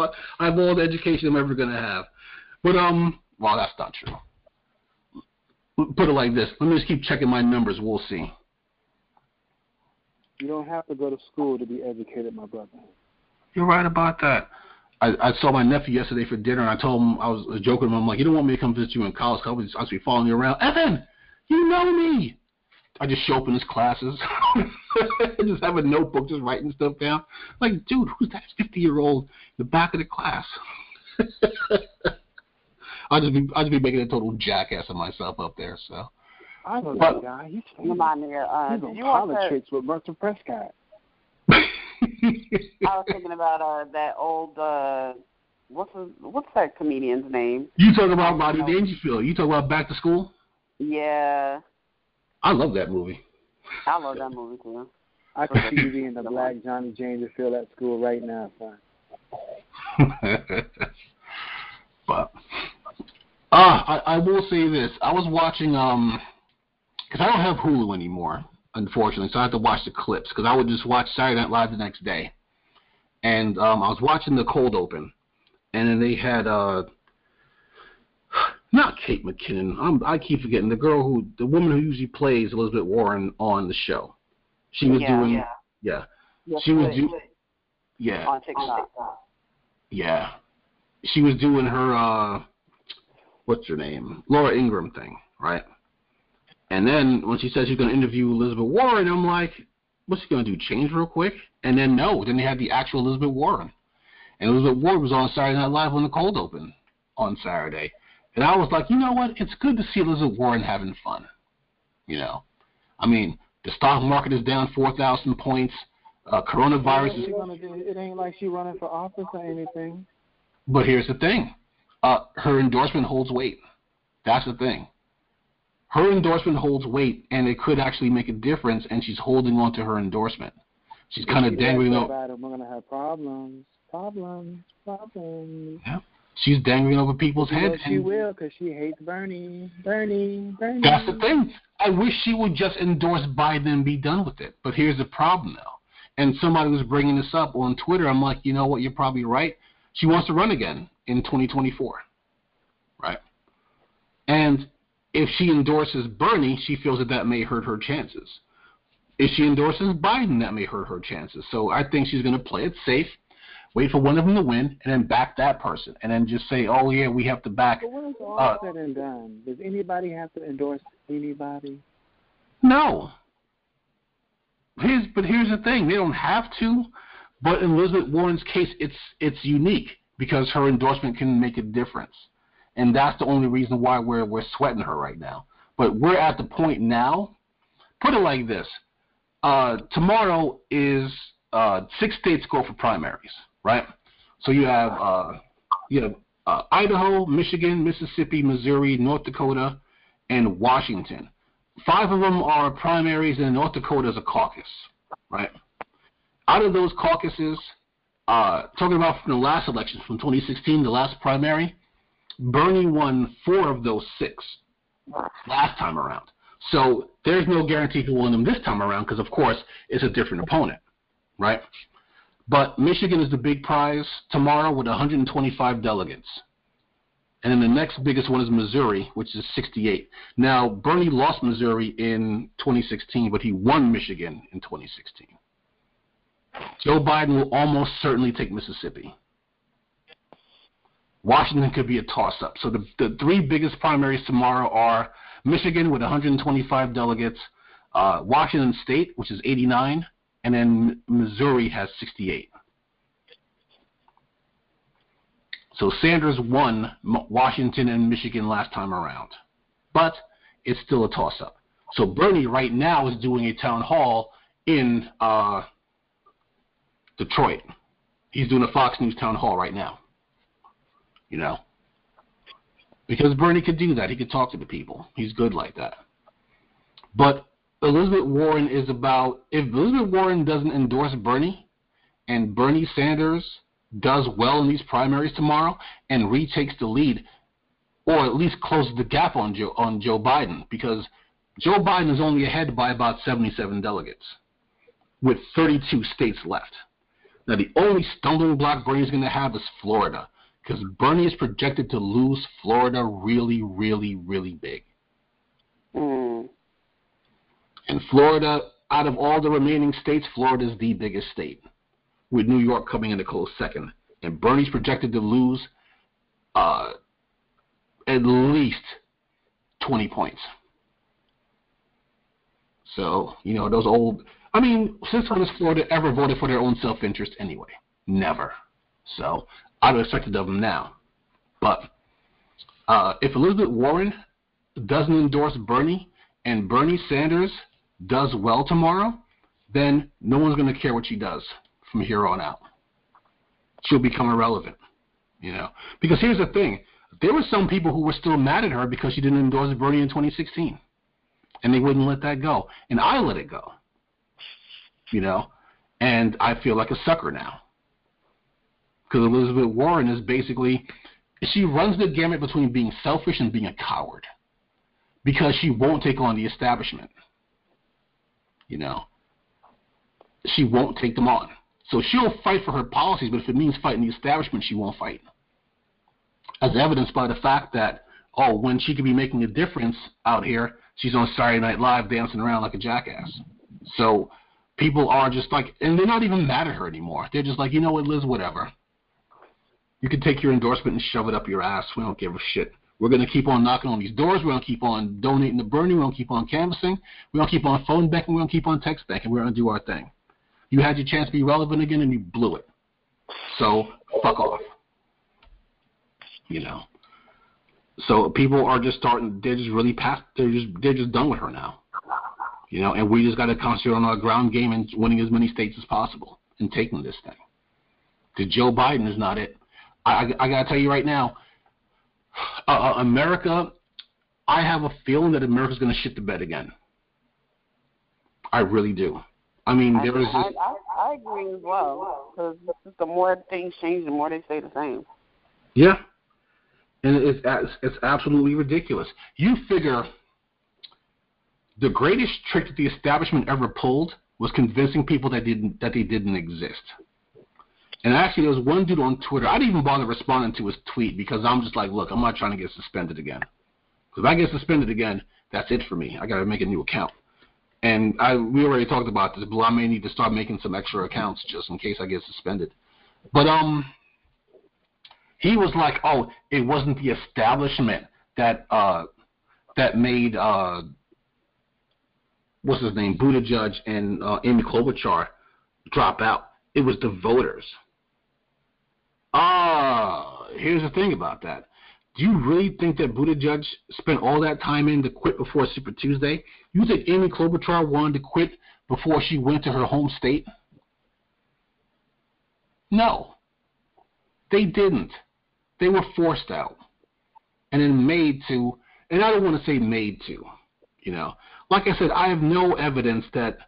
I, I have all the education I'm ever going to have. But um, well, that's not true. Put it like this. Let me just keep checking my numbers. We'll see. You don't have to go to school to be educated, my brother. You're right about that. I, I saw my nephew yesterday for dinner, and I told him I was joking with him. I'm like, you don't want me to come visit you in college? I was, I was be following you around. Evan, you know me. I just show up in his classes, <laughs> I just have a notebook, just writing stuff down. Like, dude, who's that 50 year old in the back of the class? <laughs> I'll just be I'll just be making a total jackass of myself up there. So. I know But- that guy. He's, he's, Remind me, uh, he's on you watch that? with Mercer Prescott. <laughs> I was thinking about uh that old uh what's his, what's that comedian's name? you talk about Rodney Dangerfield. You talk about Back to School. Yeah, I love that movie. I love that movie too. I can see you being the black Johnny Dangerfield at school right now, son. <laughs> but ah, I, I will say this: I was watching um, because I don't have Hulu anymore, unfortunately, so I have to watch the clips because I would just watch Saturday Night Live the next day, and um, I was watching the cold open, and then they had uh, not Kate McKinnon. I'm, I keep forgetting the girl who, the woman who usually plays Elizabeth Warren on the show. She was yeah, doing, yeah. yeah, Yes, She was please. do- yeah. on TikTok. Yeah. She was doing her uh what's her name? Laura Ingraham thing, right? And then when she said she's gonna interview Elizabeth Warren, I'm like, what's she gonna do? Change real quick? And then no, then they had the actual Elizabeth Warren. And Elizabeth Warren was on Saturday Night Live on the cold open on Saturday. And I was like, you know what? It's good to see Elizabeth Warren having fun. You know. I mean, the stock market is down four thousand points. Uh, coronavirus is she gonna do? It ain't like she running for office or anything. But here's the thing: uh, her endorsement holds weight. That's the thing. her endorsement holds weight, and it could actually make a difference. And she's holding on to her endorsement. She's kind of dangling over. We're gonna have problems, problems, problems. Yeah. She's dangling over people's you heads. She will, because she hates Bernie, Bernie, Bernie. That's the thing. I wish she would just endorse Biden and be done with it. But here's the problem, though. And somebody was bringing this up on Twitter. I'm like, you know what? You're probably right. She wants to run again in 2024, right? And if she endorses Bernie, she feels that that may hurt her chances. If she endorses Biden, that may hurt her chances. So I think she's going to play it safe, wait for one of them to win, and then back that person, and then just say, "Oh yeah, we have to back." But when it's all uh, said and done, does anybody have to endorse anybody? No. Here's, but here's the thing: they don't have to. But in Elizabeth Warren's case, it's it's unique because her endorsement can make a difference, and that's the only reason why we're we're sweating her right now. But we're at the point now. Put it like this: uh, tomorrow is uh, six states go for primaries, right? So you have uh, you have uh, Idaho, Michigan, Mississippi, Missouri, North Dakota, and Washington. Five of them are primaries, and North Dakota is a caucus, right? Out of those caucuses, uh, talking about from the last election, from 2016, the last primary, Bernie won four of those six last time around. So there's no guarantee he'll win them this time around because, of course, it's a different opponent, right? But Michigan is the big prize tomorrow with 125 delegates. And then the next biggest one is Missouri, which is 68. Now, Bernie lost Missouri in 2016, but he won Michigan in 2016. Joe Biden will almost certainly take Mississippi. Washington could be a toss up. So the, the three biggest primaries tomorrow are Michigan with 125 delegates, uh, Washington State, which is 89, and then Missouri has 68. So Sanders won Washington and Michigan last time around, but it's still a toss-up. So Bernie right now is doing a town hall in uh, Detroit. He's doing a Fox News town hall right now. You know, because Bernie could do that. He could talk to the people. He's good like that. But Elizabeth Warren is about if Elizabeth Warren doesn't endorse Bernie and Bernie Sanders does well in these primaries tomorrow and retakes the lead or at least closes the gap on Joe on Joe Biden because Joe Biden is only ahead by about 77 delegates with 32 states left. Now the only stumbling block Bernie's going to have is Florida because Bernie is projected to lose Florida really, really, really big. Mm. And Florida, out of all the remaining states, Florida is the biggest state, with New York coming in a close second. And Bernie's projected to lose uh, at least 20 points. So, you know, those old. I mean, since when has Florida ever voted for their own self interest anyway? Never. So I'd have expected of them now. But uh, if Elizabeth Warren doesn't endorse Bernie and Bernie Sanders does well tomorrow, then no one's going to care what she does from here on out. She'll become irrelevant, you know. Because here's the thing: there were some people who were still mad at her because she didn't endorse Bernie in 2016, and they wouldn't let that go, and I let it go, you know. And I feel like a sucker now because Elizabeth Warren is basically she runs the gamut between being selfish and being a coward because she won't take on the establishment. You know, she won't take them on. So she'll fight for her policies, but if it means fighting the establishment, she won't fight. As evidenced by the fact that, oh, when she could be making a difference out here, she's on Saturday Night Live dancing around like a jackass. So people are just like, and they're not even mad at her anymore. They're just like, you know what, Liz, whatever. You can take your endorsement and shove it up your ass. We don't give a shit. We're going to keep on knocking on these doors. We're going to keep on donating to Bernie. We're going to keep on canvassing. We're going to keep on phone banking. We're going to keep on text banking. We're going to do our thing. You had your chance to be relevant again, and you blew it. So fuck off. You know. So people are just starting. They're just really past. They're just they're just done with her now. You know, and we just got to concentrate on our ground game and winning as many states as possible and taking this thing. Because Joe Biden is not it. I, I got to tell you right now, uh, uh, America I have a feeling that America's going to shit the bed again. I really do. I mean, there is. I, I, I agree as well because the more things change, the more they stay the same. Yeah, and it's it's absolutely ridiculous. You figure the greatest trick that the establishment ever pulled was convincing people that didn't that they didn't exist. And actually, there was one dude on Twitter. I didn't even bother responding to his tweet because I'm just like, look, I'm not trying to get suspended again. Because if I get suspended again, that's it for me. I got to make a new account. And I we already talked about this, but I may need to start making some extra accounts just in case I get suspended. But um, he was like, oh, it wasn't the establishment that uh that made uh what's his name, Buttigieg and uh, Amy Klobuchar drop out. It was the voters. Ah, here's the thing about that. Do you really think that Buttigieg spent all that time in to quit before Super Tuesday? You think Amy Klobuchar wanted to quit before she went to her home state? No, they didn't. They were forced out and then made to, and I don't want to say made to, you know. Like I said, I have no evidence that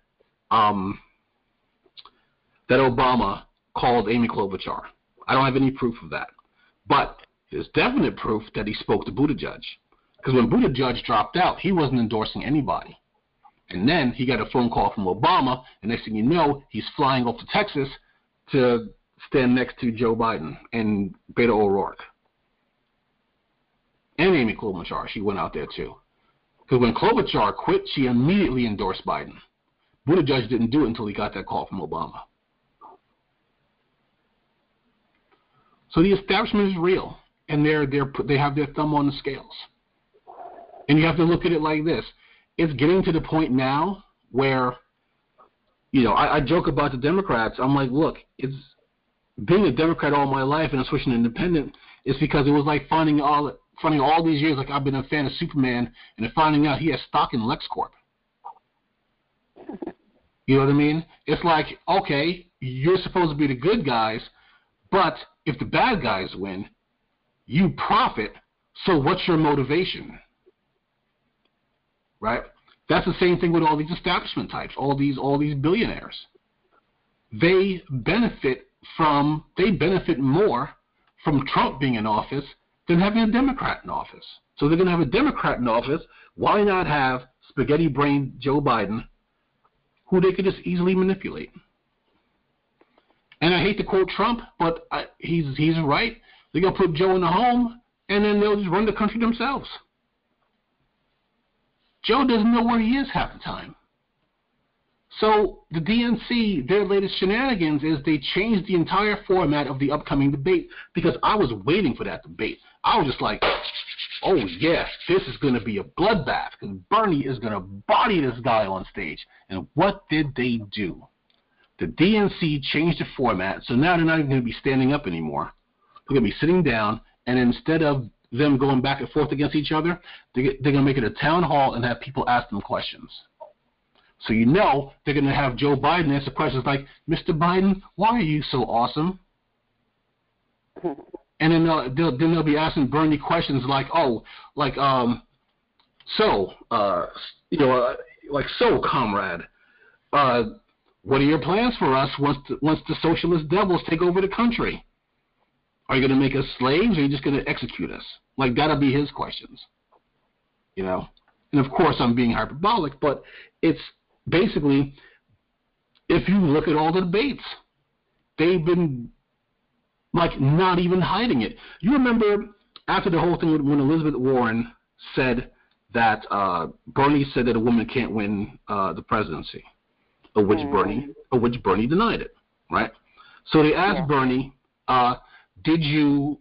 um, that Obama called Amy Klobuchar. I don't have any proof of that. But there's definite proof that he spoke to Buttigieg. Because when Buttigieg dropped out, he wasn't endorsing anybody. And then he got a phone call from Obama, and next thing you know, he's flying off to Texas to stand next to Joe Biden and Beto O'Rourke. And Amy Klobuchar, she went out there too. Because when Klobuchar quit, she immediately endorsed Biden. Buttigieg didn't do it until he got that call from Obama. So the establishment is real, and they're they're they have their thumb on the scales. And you have to look at it like this: it's getting to the point now where, you know, I, I joke about the Democrats. I'm like, look, it's being a Democrat all my life and I'm switching to independent is because it was like finding all finding all these years like I've been a fan of Superman and then finding out he has stock in LexCorp. You know what I mean? It's like, okay, you're supposed to be the good guys, but if the bad guys win, you profit. So what's your motivation? Right? That's the same thing with all these establishment types, all these all these billionaires. They benefit from they benefit more from Trump being in office than having a Democrat in office. So they're going to have a Democrat in office. Why not have spaghetti brain Joe Biden, who they could just easily manipulate? And I hate to quote Trump, but I, he's he's right. They're gonna put Joe in the home, and then they'll just run the country themselves. Joe doesn't know where he is half the time. So the DNC, their latest shenanigans is they changed the entire format of the upcoming debate because I was waiting for that debate. I was just like, oh yeah, this is going to be a bloodbath because Bernie is going to body this guy on stage. And what did they do? The DNC changed the format, so now they're not even going to be standing up anymore. They're going to be sitting down, and instead of them going back and forth against each other, they're going to make it a town hall and have people ask them questions. So you know they're going to have Joe Biden answer questions like, Mr. Biden, why are you so awesome? <laughs> And then they'll, they'll, then they'll be asking Bernie questions like, oh, like, um, so, uh, you know, uh, like, so, comrade, uh, what are your plans for us once the, once the socialist devils take over the country? Are you going to make us slaves, or are you just going to execute us? Like that'll be his questions, you know. And of course, I'm being hyperbolic, but it's basically if you look at all the debates, they've been like not even hiding it. You remember after the whole thing when Elizabeth Warren said that uh, Bernie said that a woman can't win uh, the presidency of which mm. Bernie of which Bernie denied it, right? So they asked yeah. Bernie, uh, "Did you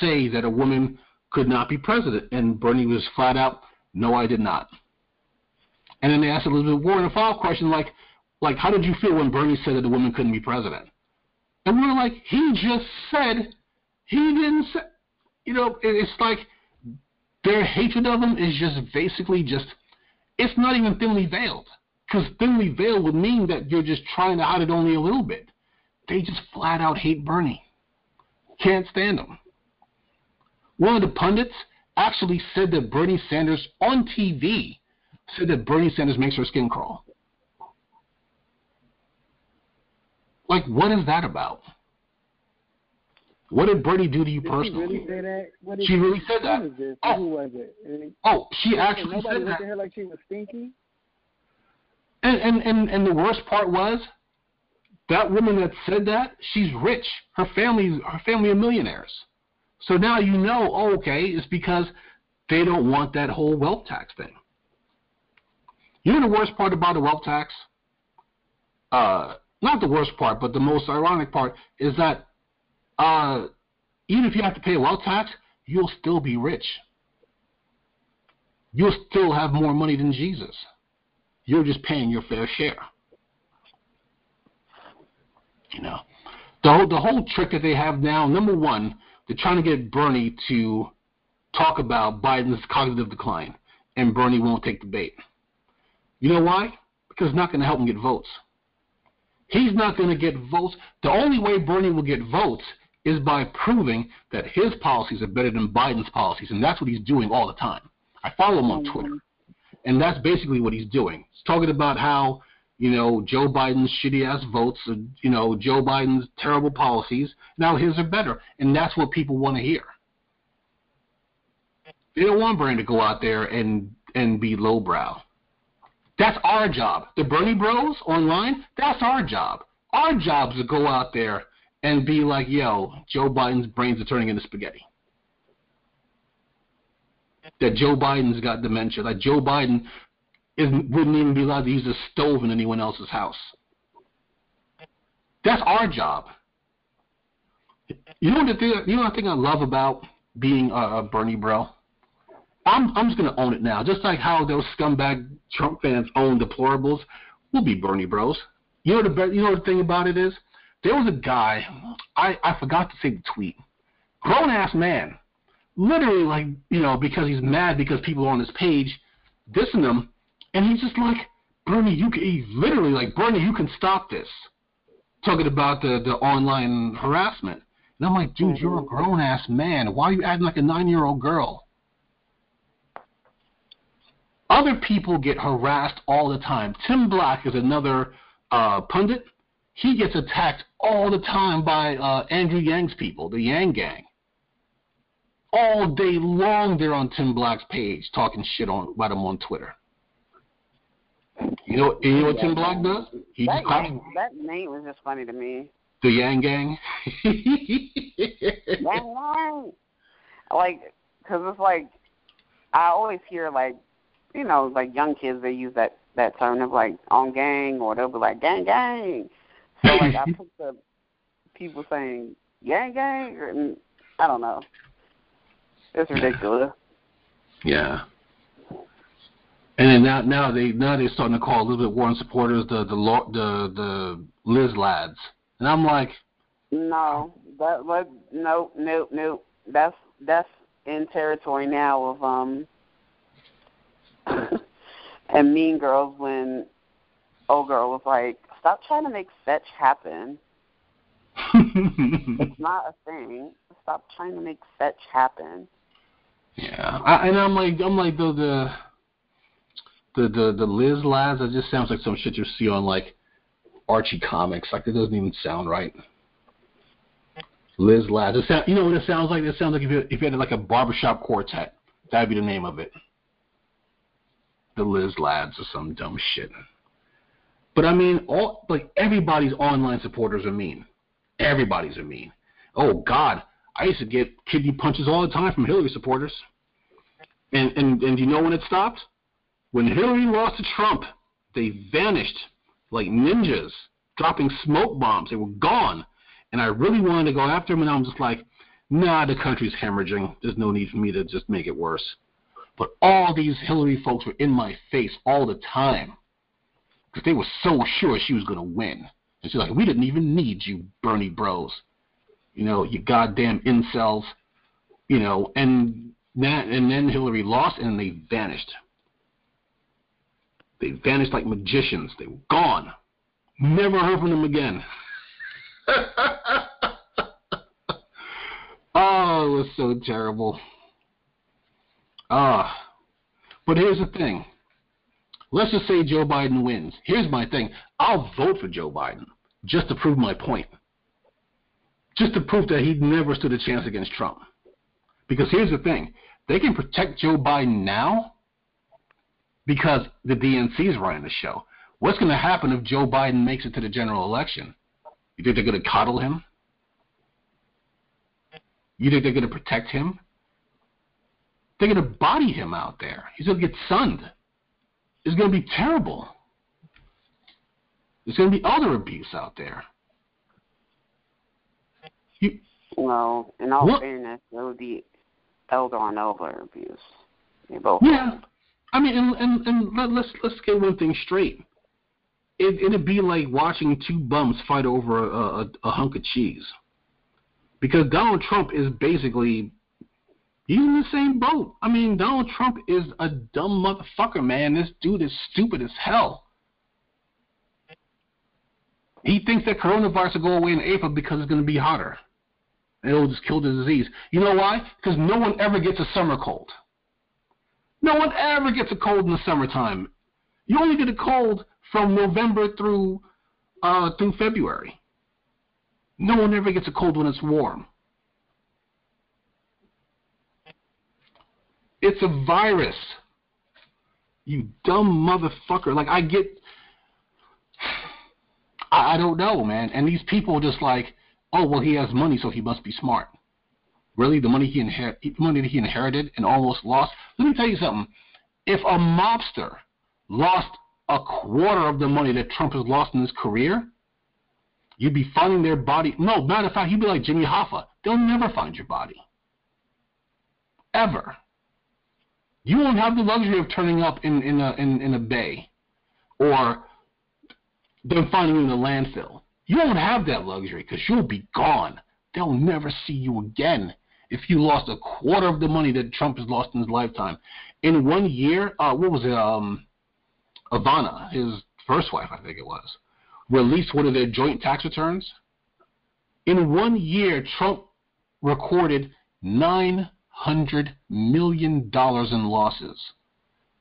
say that a woman could not be president?" And Bernie was flat out, "No, I did not." And then they asked Elizabeth Warren a follow-up question like, "Like, how did you feel when Bernie said that a woman couldn't be president?" And we're like, "He just said he didn't say." You know, it's like their hatred of him is just basically just. It's not even thinly veiled because thinly veiled would mean that you're just trying to hide it only a little bit. They just flat out hate Bernie. Can't stand him. One of the pundits actually said that Bernie Sanders on TV said that Bernie Sanders makes her skin crawl. Like, what is that about? What did Bernie do to you did personally? She really say that? What did She really said that. Oh. Who was it? Oh, she actually nobody said looked that. at her like she was stinky. And, and and and the worst part was that woman that said that she's rich. Her family her family are millionaires. So now you know. Oh, okay, it's because they don't want that whole wealth tax thing. You know the worst part about the wealth tax? Uh, not the worst part, but the most ironic part is that uh, even if you have to pay a wealth tax, you'll still be rich. You'll still have more money than Jesus. You're just paying your fair share. You know, the whole, the whole trick that they have now. Number one, they're trying to get Bernie to talk about Biden's cognitive decline, and Bernie won't take the bait. You know why? Because it's not going to help him get votes. He's not going to get votes. The only way Bernie will get votes is by proving that his policies are better than Biden's policies, and that's what he's doing all the time. I follow him on mm-hmm. Twitter, and that's basically what he's doing. He's talking about how you know Joe Biden's shitty ass votes, you know Joe Biden's terrible policies. Now his are better, and that's what people want to hear. They don't want Bernie to go out there and and be lowbrow. That's our job. The Bernie Bros online, that's our job. Our job is to go out there and be like, yo, Joe Biden's brains are turning into spaghetti. That Joe Biden's got dementia. That Joe Biden isn't, wouldn't even be allowed to use a stove in anyone else's house. That's our job. You know what the thing, you know the thing I love about being a, a Bernie bro? I'm I'm just gonna own it now. Just like how those scumbag Trump fans own deplorables, we'll be Bernie bros. You know the you know the thing about it is, there was a guy, I I forgot to say the tweet, grown ass man, literally like you know because he's mad because people are on his page dissing him, and he's just like Bernie, you can he's literally like Bernie, you can stop this, talking about the the online harassment. And I'm like, dude, you're a grown ass man. Why are you acting like a nine year old girl? Other people get harassed all the time. Tim Black is another uh, pundit. He gets attacked all the time by uh, Andrew Yang's people, the Yang Gang. All day long, they're on Tim Black's page talking shit on about him on Twitter. You know, you know what Tim Black does? He That just name, that name was just funny to me. the Yang Gang. <laughs> Yang Yang. Like, cause it's like I always hear like, you know, like young kids they use that that term. They're like on gang, or they'll be like gang gang. So like I <laughs> put the people saying gang gang, and I don't know. It's ridiculous. Yeah. And then now, now they now they're starting to call a little bit Warren supporters the the law, the the Liz lads, and I'm like, No, that but nope, nope, nope. That's that's in territory now of um <laughs> and Mean Girls when old girl was like, "Stop trying to make fetch happen. <laughs> It's not a thing. Stop trying to make fetch happen." Yeah, I, and I'm like I'm like the the the the the Liz lads. That just sounds like some shit you see on like Archie comics. Like it doesn't even sound right. Liz lads. It sound, you know what it sounds like? It sounds like if you if you had like a barbershop quartet, that'd be the name of it. The Liz lads or some dumb shit. But I mean, all like everybody's online supporters are mean. Everybody's are mean. Oh God, I used to get kidney punches all the time from Hillary supporters. And and and you know when it stopped? When Hillary lost to Trump, they vanished like ninjas, dropping smoke bombs. They were gone. And I really wanted to go after them, and I'm just like, nah, the country's hemorrhaging. There's no need for me to just make it worse. But all these Hillary folks were in my face all the time because they were so sure she was going to win. And she's like, we didn't even need you, Bernie bros. You know, you goddamn incels. You know, and that, and then Hillary lost, and they vanished. They vanished like magicians. They were gone. Never heard from them again. <laughs> oh, it was so terrible. Ah, but here's the thing. Let's just say Joe Biden wins. Here's my thing. I'll vote for Joe Biden just to prove my point. Just to prove that he never stood a chance against Trump. Because here's the thing. They can protect Joe Biden now because the DNC is running the show. What's going to happen if Joe Biden makes it to the general election? You think they're going to coddle him? You think they're going to protect him? They're going to body him out there. He's going to get sunned. It's going to be terrible. There's going to be other abuse out there. You, well, in all what? fairness, it would be elder on elder abuse. They both. Yeah, I mean, and and, and let, let's let's get one thing straight. It it'd be like watching two bums fight over a, a, a hunk of cheese, because Donald Trump is basically he's in the same boat. I mean, Donald Trump is a dumb motherfucker, man. This dude is stupid as hell. He thinks that coronavirus will go away in April because it's going to be hotter. And it'll just kill the disease. You know why? Because no one ever gets a summer cold. No one ever gets a cold in the summertime. You only get a cold from November through uh, through February. No one ever gets a cold when it's warm. It's a virus. You dumb motherfucker. Like I get <sighs> I, I don't know, man. And these people just like, oh well he has money so he must be smart. Really, the money he inher- money that he inherited and almost lost. Let me tell you something. If a mobster lost a quarter of the money that Trump has lost in his career, you'd be finding their body. No, matter of fact, you'd be like Jimmy Hoffa. They'll never find your body. Ever. You won't have the luxury of turning up in, in, a, in, in a bay or them finding you in a landfill. You won't have that luxury because you'll be gone. They'll never see you again if you lost a quarter of the money that Trump has lost in his lifetime. In one year, uh, what was it? Um, Ivana, his first wife, I think it was, released one of their joint tax returns. In one year, Trump recorded nine hundred million dollars in losses.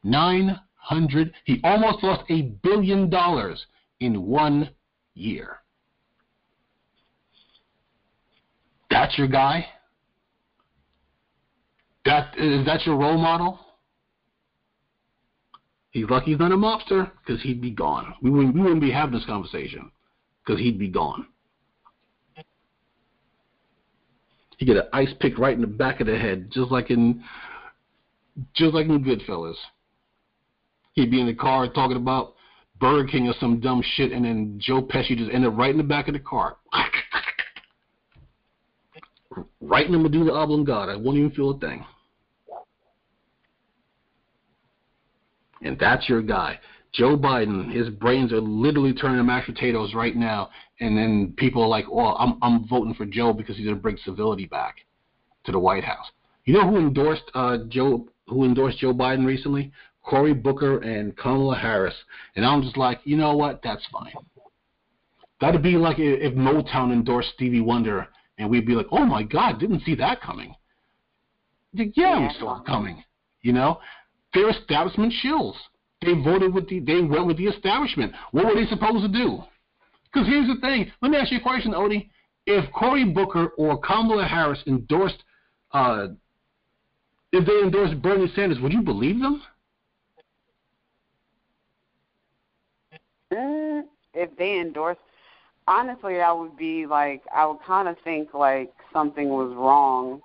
Nine hundred. He almost lost a billion dollars in one year. That's your guy? That is that your role model? He's lucky he's not a mobster because he'd be gone. We wouldn't, we wouldn't be having this conversation because he'd be gone. He get an ice pick right in the back of the head, just like in just like in Goodfellas. He'd be in the car talking about Burger King or some dumb shit, and then Joe Pesci just end up right in the back of the car. <laughs> right in the medulla oblongata. I won't even feel a thing. And that's your guy. Joe Biden, his brains are literally turning to mashed potatoes right now, and then people are like, "Oh, I'm I'm voting for Joe because he's gonna bring civility back to the White House." You know who endorsed uh, Joe? Who endorsed Joe Biden recently? Cory Booker and Kamala Harris. And I'm just like, you know what? That's fine. That'd be like if Motown endorsed Stevie Wonder, and we'd be like, oh my God, didn't see that coming. Yeah, yeah. we saw it coming. You know, they're establishment shills. They voted with the, they went with the establishment. What were they supposed to do? Because here's the thing. Let me ask you a question, Odie. If Cory Booker or Kamala Harris endorsed, uh, if they endorsed Bernie Sanders, would you believe them? Mm, if they endorse, honestly, I would be like, I would kind of think like something was wrong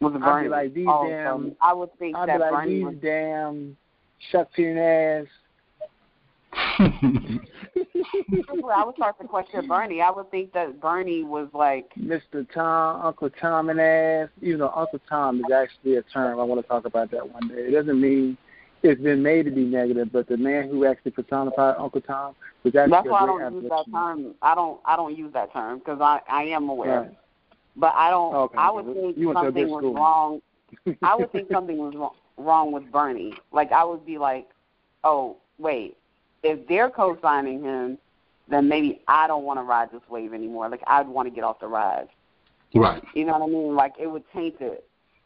with Bernie. I'd be like, these also. damn. I would think I'd that be like, Bernie these was, damn shucking ass. I would start to question Bernie. I would think that Bernie was like Mr. Tom, Uncle Tom and ass. You know, Uncle Tom is actually a term. I want to talk about that one day. It doesn't mean it's been made to be negative, but the man who actually personified Uncle Tom was actually That's why I don't use that term. I don't. I don't use that term because I I am aware, right. but I don't. Okay. I would think you something was wrong. I would think <laughs> something was wrong, wrong with Bernie. Like I would be like, oh wait, if they're co-signing him, then maybe I don't want to ride this wave anymore. Like I'd want to get off the ride. Right. You know what I mean? Like it would taint it.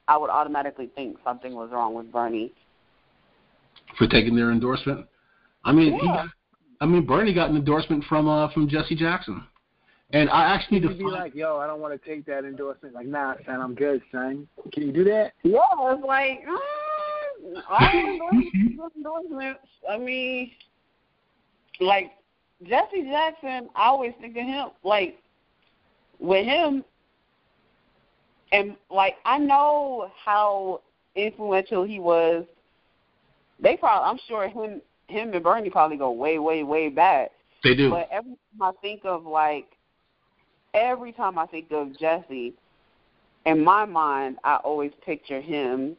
I would automatically think something was wrong with Bernie. For taking their endorsement? I mean, Yeah. he got, I mean, Bernie got an endorsement from uh from Jesse Jackson, and I actually need You to be like, yo, I don't want to take that endorsement. Like, nah, son, I'm good, son. Can you do that? Yeah, it's like mm, all endorsements, <laughs> endorsements. I mean, like Jesse Jackson, I always think of him like with him, and like I know how influential he was. They probably, I'm sure him, him and Bernie probably go way, way, way back. they do. But every time I think of like, every time I think of Jesse, in my mind, I always picture him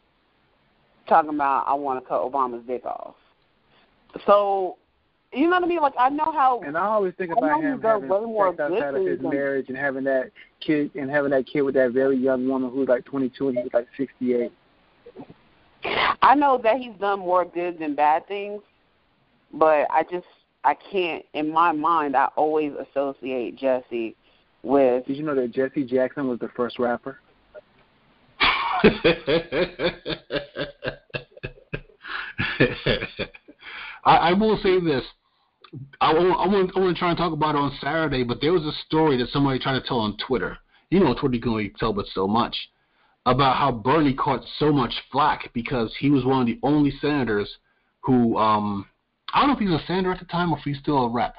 talking about I want to cut Obama's dick off. So, you know what I mean? Like I know how. And I always think about know him he's got having way more sex outside of his things marriage and having that kid and having that kid with that very young woman who's like 22 and he was like 68. I know that he's done more good than bad things, but I just I can't. In my mind, I always associate Jesse with. Did you know that Jesse Jackson was the first rapper? <laughs> I, I will say this. I want, I, want, I want to try and talk about it on Saturday, but there was a story that somebody tried to tell on Twitter. You know, Twitter you can only tell but so much about how Bernie caught so much flack because he was one of the only senators who, um, I don't know if he was a senator at the time or if he's still a rep.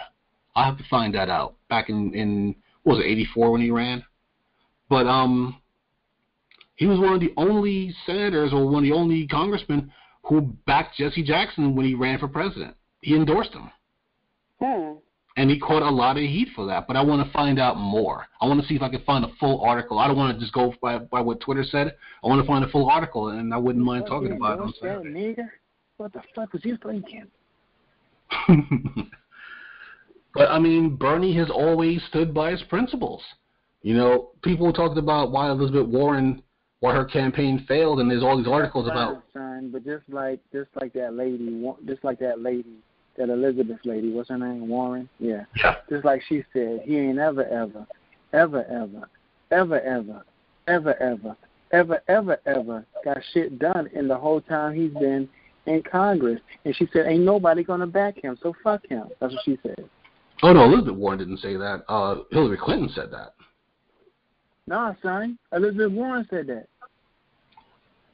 I'll have to find that out. Back in, in what was it, 84 when he ran? But um, he was one of the only senators or one of the only congressmen who backed Jesse Jackson when he ran for president. He endorsed him. Hmm. And he caught a lot of heat for that. But I want to find out more. I want to see if I can find a full article. I don't want to just go by, by what Twitter said. I want to find a full article, and I wouldn't mind talking about it on Saturday. nigga? What the fuck was you thinking? <laughs> but I mean, Bernie has always stood by his principles. You know, people talked about why Elizabeth Warren, why her campaign failed, and there's all these articles about. son, but just like just like that lady, just like that lady, that Elizabeth lady, what's her name? Warren. Yeah. Yeah. Just like she said, he ain't ever, ever, ever, ever, ever, ever, ever, ever, ever, ever, ever got shit done in the whole time he's been in Congress. And she said, ain't nobody gonna back him, so fuck him. That's what she said. Oh no, Elizabeth Warren didn't say that. Uh, Hillary Clinton said that. Nah, son, Elizabeth Warren said that.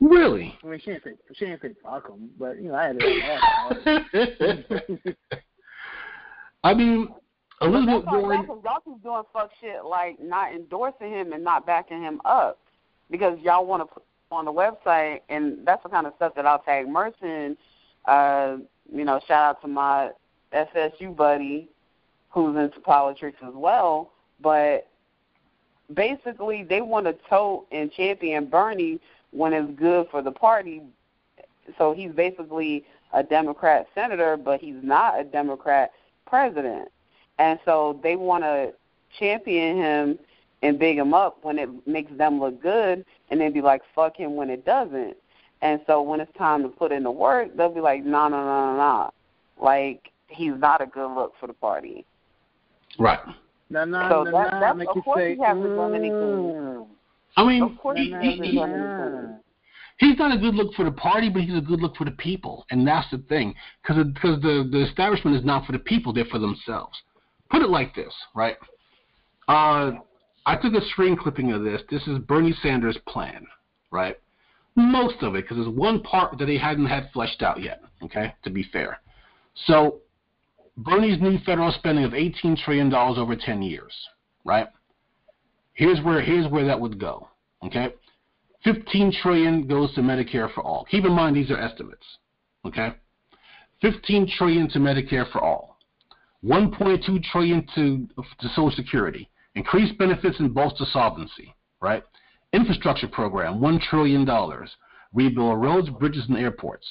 Really? I mean, she didn't say she didn't say fuck him, but you know, I had to. <laughs> I mean, Elizabeth That's all Warren. y'all, y'all keep doing fuck shit like not endorsing him and not backing him up because y'all want to put on the website, and that's the kind of stuff that I'll tag Merson. Uh, you know, shout out to my SSU buddy who's into politics as well. But basically, they want to tote and champion Bernie when it's good for the party. So he's basically a Democrat senator, but he's not a Democrat president. And so they want to champion him and big him up when it makes them look good, and then be like, fuck him when it doesn't. And so when it's time to put in the work, they'll be like, no, no, no, no, no. Like, he's not a good look for the party. Right. Nah, nah, So nah, that- nah, that's- make of you course say, he hasn't done anything. Mm. I mean, Of course, he- he he- done nah. anything. he's not a good look for the party, but he's a good look for the people, and that's the thing. Because because the the establishment is not for the people; they're for themselves. Put it like this, right? Uh, I took a screen clipping of this. This is Bernie Sanders' plan, right? Most of it, because there's one part that he hadn't had fleshed out yet. Okay, to be fair. So, Bernie's new federal spending of 18 trillion dollars over 10 years, right? Here's where here's where that would go. Okay. 15 trillion goes to Medicare for all. Keep in mind these are estimates. Okay? 15 trillion to Medicare for all. 1.2 trillion to to Social Security. Increased benefits and bolster solvency, right? Infrastructure program, 1 trillion dollars. Rebuild roads, bridges and airports.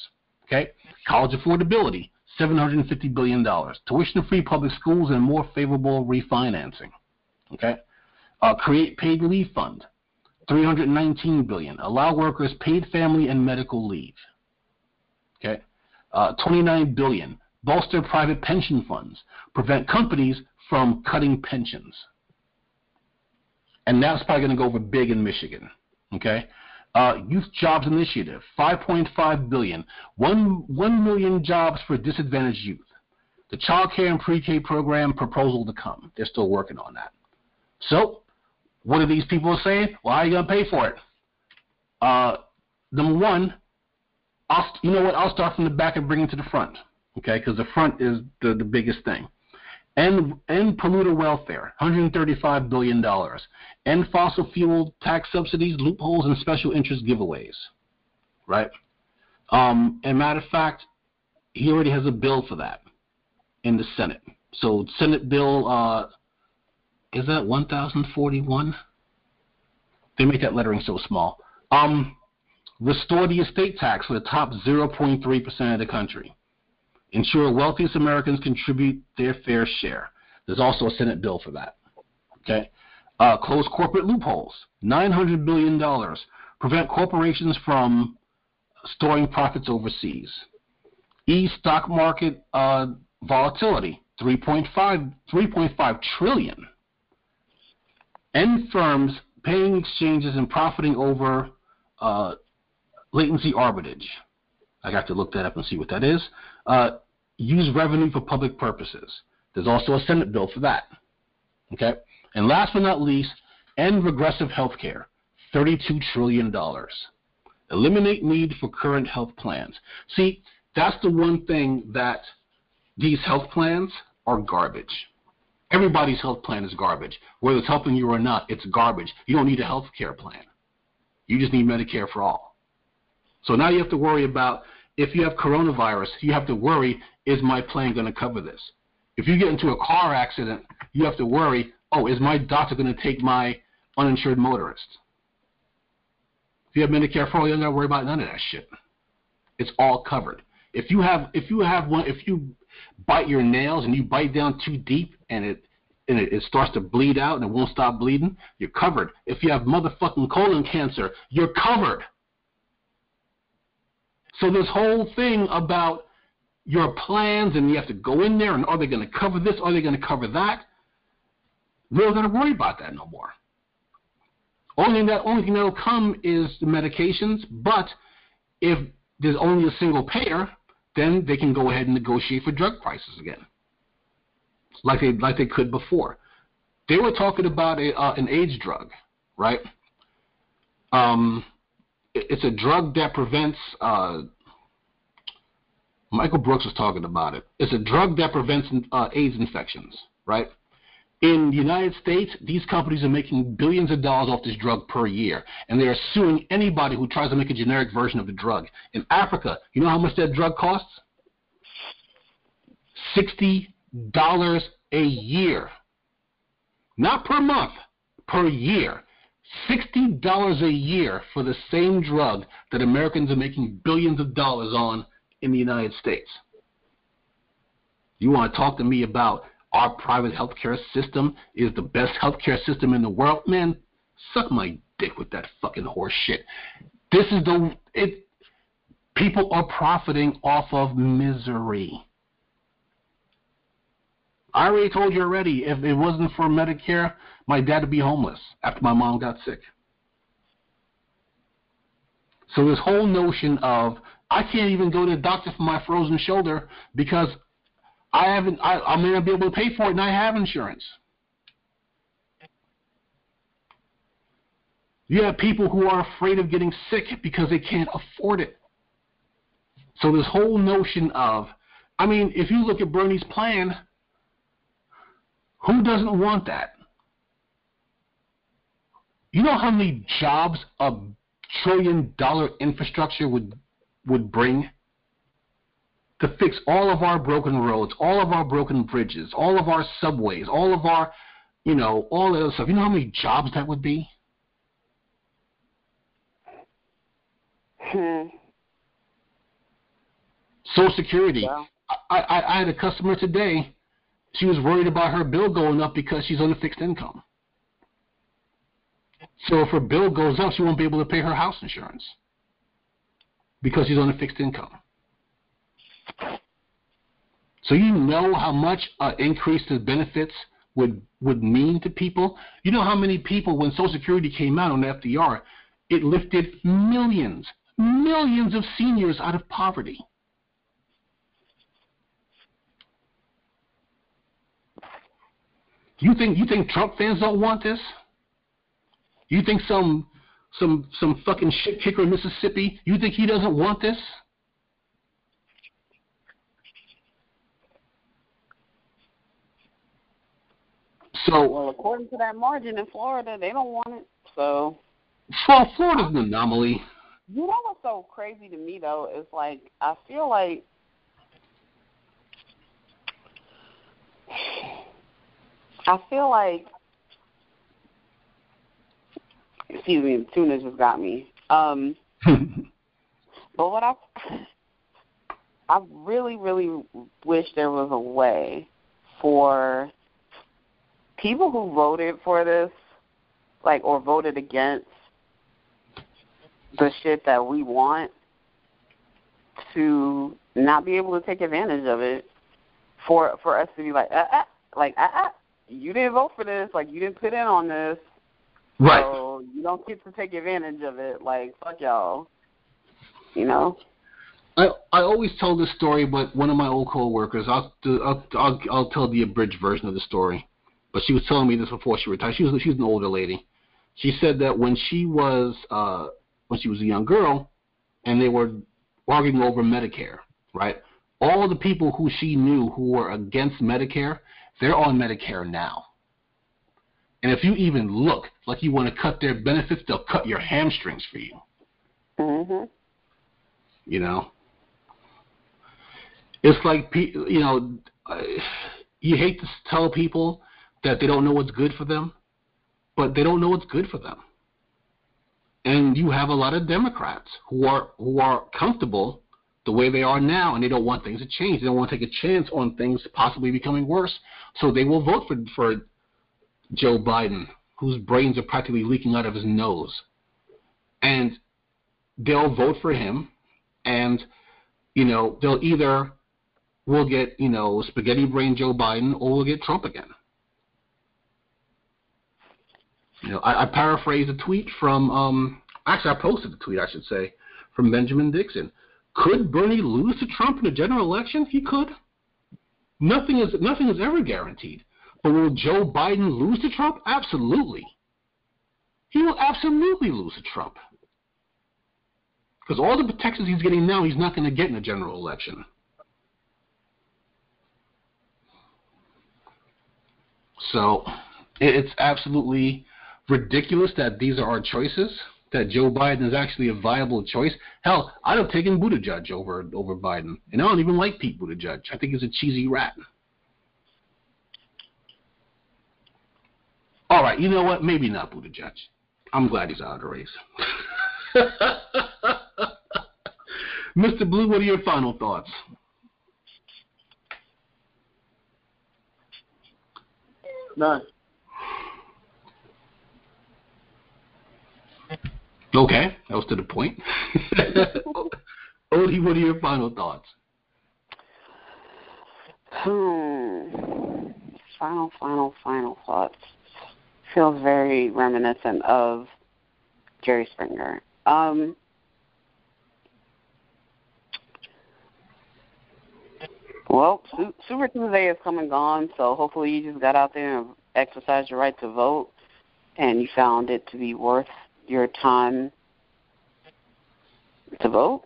Okay? College affordability, 750 billion dollars. Tuition-free public schools and more favorable refinancing. Okay? Uh, create paid leave fund, 319 billion. Allow workers paid family and medical leave. Okay, uh, 29 billion. Bolster private pension funds. Prevent companies from cutting pensions. And that's probably going to go over big in Michigan. Okay, Uh, Youth Jobs Initiative, 5.5 billion, 1, 1 million jobs for disadvantaged youth. The child care and pre-K program proposal to come. They're still working on that. So, what are these people saying? Well, how are you going to pay for it? Uh, number one, I'll, you know what? I'll start from the back and bring it to the front, okay? Because the front is the, the biggest thing. End, end polluter welfare, $135 billion. End fossil fuel tax subsidies, loopholes, and special interest giveaways, right? Um, and matter of fact, he already has a bill for that in the Senate. So Senate Bill, uh, is that 1041? They make that lettering so small. Um, restore the estate tax for the top 0.3% of the country. Ensure wealthiest Americans contribute their fair share. There's also a Senate bill for that. Okay. Uh, close corporate loopholes. $900 billion. Prevent corporations from storing profits overseas. Ease stock market uh, volatility. 3.5, 3.5 trillion. End firms paying exchanges and profiting over uh, latency arbitrage. I got to look that up and see what that is. Uh, use revenue for public purposes. There's also a Senate bill for that. Okay? And last but not least, end regressive health care. $32 trillion. Eliminate need for current health plans. See, that's the one thing that these health plans are garbage. Everybody's health plan is garbage. Whether it's helping you or not, it's garbage. You don't need a health care plan. You just need Medicare for all. So now you have to worry about if you have coronavirus, you have to worry, is my plan going to cover this? If you get into a car accident, you have to worry, oh, is my doctor going to take my uninsured motorist? If you have Medicare for all, you don't got to worry about none of that shit. It's all covered. If you have if you have one if you bite your nails and you bite down too deep and it and it, it starts to bleed out and it won't stop bleeding, you're covered. If you have motherfucking colon cancer, you're covered. So this whole thing about your plans and you have to go in there and are they going to cover this? Are they going to cover that? We don't got to worry about that no more. Only thing that only thing that'll come is the medications. But if there's only a single payer, then they can go ahead and negotiate for drug prices again, like they like they could before. They were talking about a, uh, an AIDS drug, right? Um, it's a drug that prevents. Uh, Michael Brooks was talking about it. It's a drug that prevents uh, AIDS infections, right? In the United States, these companies are making billions of dollars off this drug per year, and they are suing anybody who tries to make a generic version of the drug. In Africa, you know how much that drug costs? Sixty dollars a year, not per month, per year. $60 a year for the same drug that Americans are making billions of dollars on in the United States. You want to talk to me about our private healthcare system is the best healthcare system in the world? Man, suck my dick with that fucking horse shit. This is the it people are profiting off of misery. I already told you already, if it wasn't for Medicare, my dad would be homeless after my mom got sick. So this whole notion of I can't even go to the doctor for my frozen shoulder because I haven't I, I may not be able to pay for it and I have insurance. You have people who are afraid of getting sick because they can't afford it. So this whole notion of I mean, if you look at Bernie's plan, who doesn't want that? You know how many jobs a trillion dollar infrastructure would would bring to fix all of our broken roads, all of our broken bridges, all of our subways, all of our, you know, all the other stuff. You know how many jobs that would be? Hmm. Social Security. Yeah. I, I, I had a customer today. She was worried about her bill going up because she's on a fixed income. So if her bill goes up, she won't be able to pay her house insurance because she's on a fixed income. So you know how much uh, increase the benefits would would mean to people. You know how many people when Social Security came out on FDR, it lifted millions, millions of seniors out of poverty. You think you think Trump fans don't want this? You think some some some fucking shit kicker in Mississippi, you think he doesn't want this? So well, according to that margin in Florida, they don't want it. So well, Florida's an anomaly. You know what's so crazy to me though is like I feel like I feel like excuse me, tuna just got me. Um <laughs> but what I I really, really wish there was a way for people who voted for this, like or voted against the shit that we want to not be able to take advantage of it for for us to be like uh, uh, like uh, uh, you didn't vote for this like you didn't put in on this right so you don't get to take advantage of it like fuck y'all you know I I always tell this story, but one of my old coworkers, I'll do, I'll I'll, I'll tell the abridged version of the story. But she was telling me this before she retired. She was she was an older lady. She said that when she was uh when she was a young girl, and they were arguing over Medicare, right? All the people who she knew who were against Medicare, they're on Medicare now. And if you even look like you want to cut their benefits, they'll cut your hamstrings for you. Mhm. You know, it's like you know, you hate to tell people that they don't know what's good for them, but they don't know what's good for them. And you have a lot of Democrats who are who are comfortable the way they are now, and they don't want things to change. They don't want to take a chance on things possibly becoming worse, so they will vote for for Joe Biden, whose brains are practically leaking out of his nose, and they'll vote for him, and you know they'll either we'll get you know spaghetti brain Joe Biden or we'll get Trump again. You know, I, I paraphrase a tweet from um, actually I posted a tweet I should say from Benjamin Dixon. Could Bernie lose to Trump in a general election? He could. Nothing is nothing is ever guaranteed. But will Joe Biden lose to Trump? Absolutely. He will absolutely lose to Trump. Because all the protections he's getting now, he's not going to get in a general election. So it's absolutely ridiculous that these are our choices. That Joe Biden is actually a viable choice. Hell, I'd have taken Buttigieg over over Biden, and I don't even like Pete Buttigieg. I think he's a cheesy rat. All right, you know what? Maybe not Buttigieg. I'm glad he's out of the race. <laughs> Mr. Blue, what are your final thoughts? None. Okay, that was to the point. <laughs> Odie, what are your final thoughts? Hmm. Final, final, final thoughts. Feels very reminiscent of Jerry Springer. Um, well, Super Tuesday is come and gone, so hopefully you just got out there and exercised your right to vote, and you found it to be worth your time to vote,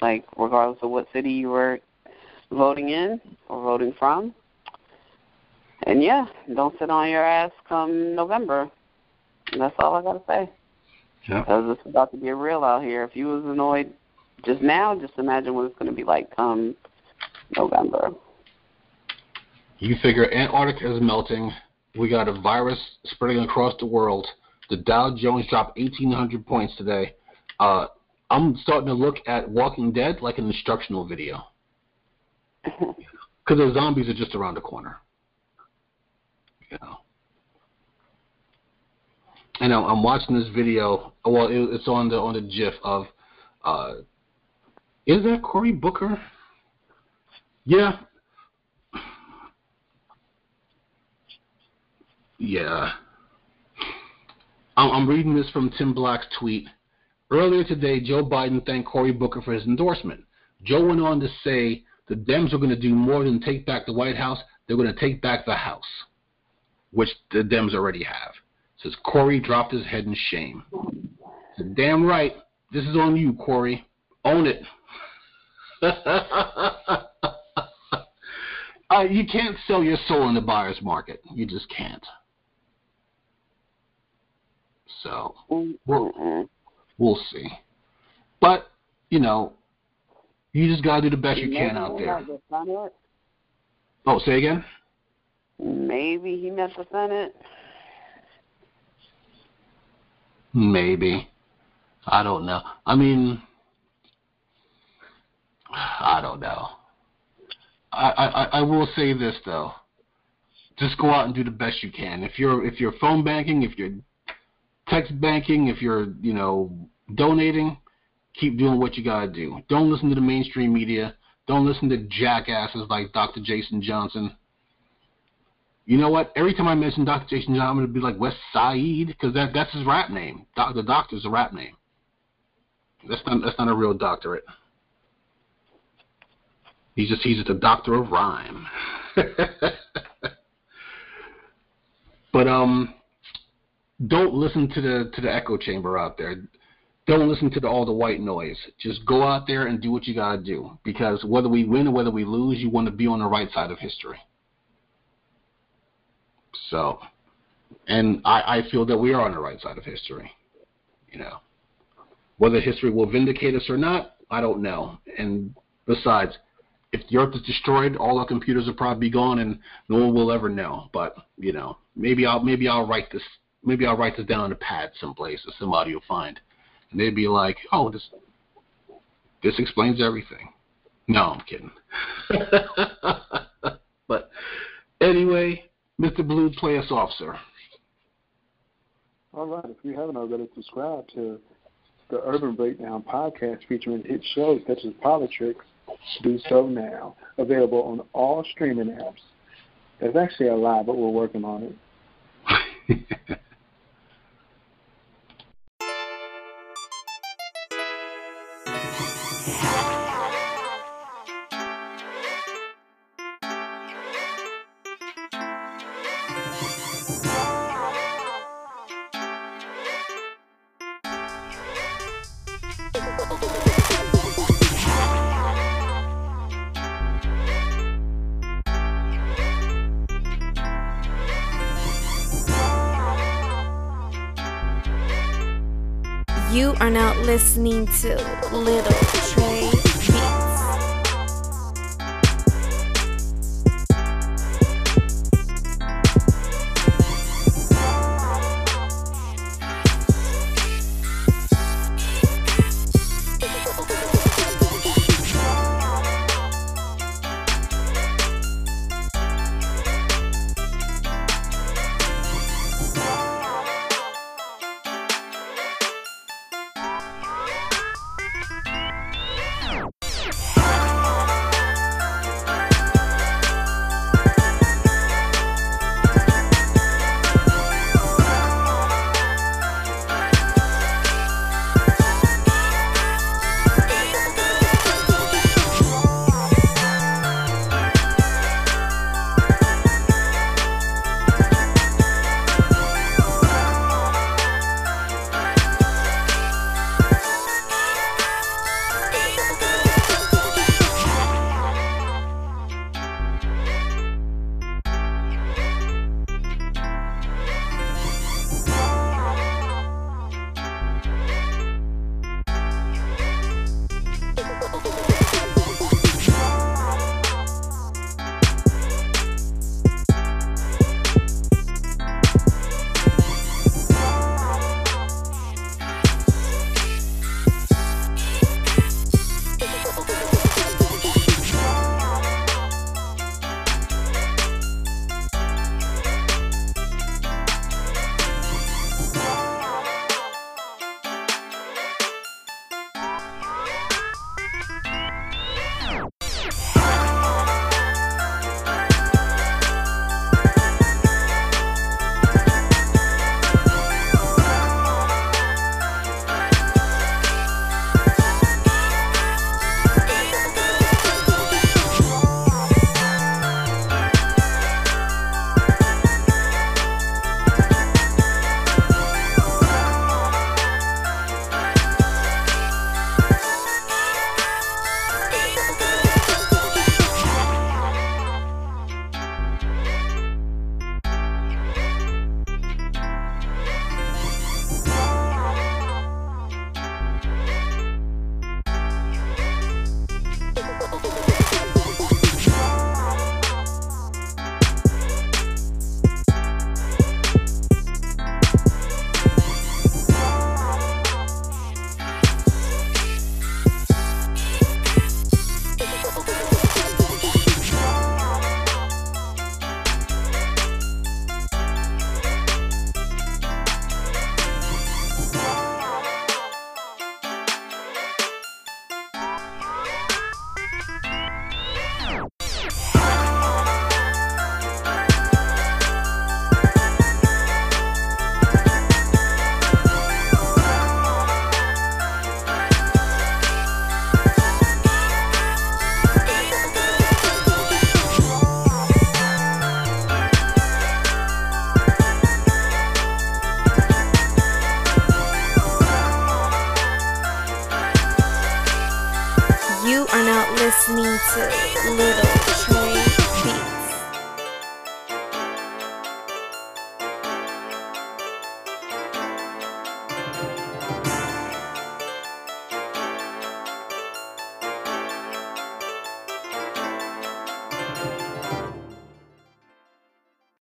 like regardless of what city you were voting in or voting from. And yeah, don't sit on your ass come November. And that's all I gotta say. Yeah. Because it's about to get real out here. If you was annoyed just now, just imagine what it's going to be like come November. You figure Antarctica is melting. We got a virus spreading across the world. The Dow Jones dropped 1,800 points today. Uh, I'm starting to look at Walking Dead like an instructional video. <laughs> Because the zombies are just around the corner. You know. And I'm, I'm watching this video. Well, it, it's on the on the GIF of. Uh, is that Cory Booker? Yeah. <sighs> Yeah. I'm, reading this from Tim Black's tweet. Earlier today, Joe Biden thanked Cory Booker for his endorsement. Joe went on to say the Dems are going to do more than take back the White House. They're going to take back the House, which the Dems already have. Says Cory dropped his head in shame. Said, Damn right. This is on you, Cory. Own it. <laughs> uh, you can't sell your soul in the buyer's market. You just can't. So we'll, we'll see. But, you know, you just got to do the best you can out there. Oh, say again? Maybe he met the Senate. Maybe. I don't know. I mean, I don't know. I, I I will say this though. Just go out and do the best you can. If you're if you're phone banking, if you're text banking, if you're you know donating, keep doing what you gotta do. Don't listen to the mainstream media. Don't listen to jackasses like Dr. Jason Johnson. You know what? Every time I mention Dr. Jason Johnson, I'm gonna be like West Side because that that's his rap name. The doctor's a rap name. That's not that's not a real doctorate. He's just he's just a doctor of rhyme. <laughs> but um, don't listen to the to the echo chamber out there. Don't listen to the, all the white noise. Just go out there and do what you gotta do. Because whether we win or whether we lose, you want to be on the right side of history. So, and I, I feel that we are on the right side of history. You know. Whether history will vindicate us or not, I don't know. And besides, if the Earth is destroyed, all our computers will probably be gone, and no one will ever know. But you know, maybe I'll maybe I'll write this maybe I'll write this down on a pad someplace that somebody will find, and they'd be like, "Oh, this this explains everything." No, I'm kidding. <laughs> but anyway, Mr. Blue, play us off, sir. All right. If you haven't already subscribed to the Urban Breakdown podcast featuring hit shows such as Poli-Tricks, do so now. Available on all streaming apps. There's actually a lie, but we're working on it. <laughs> listening to Little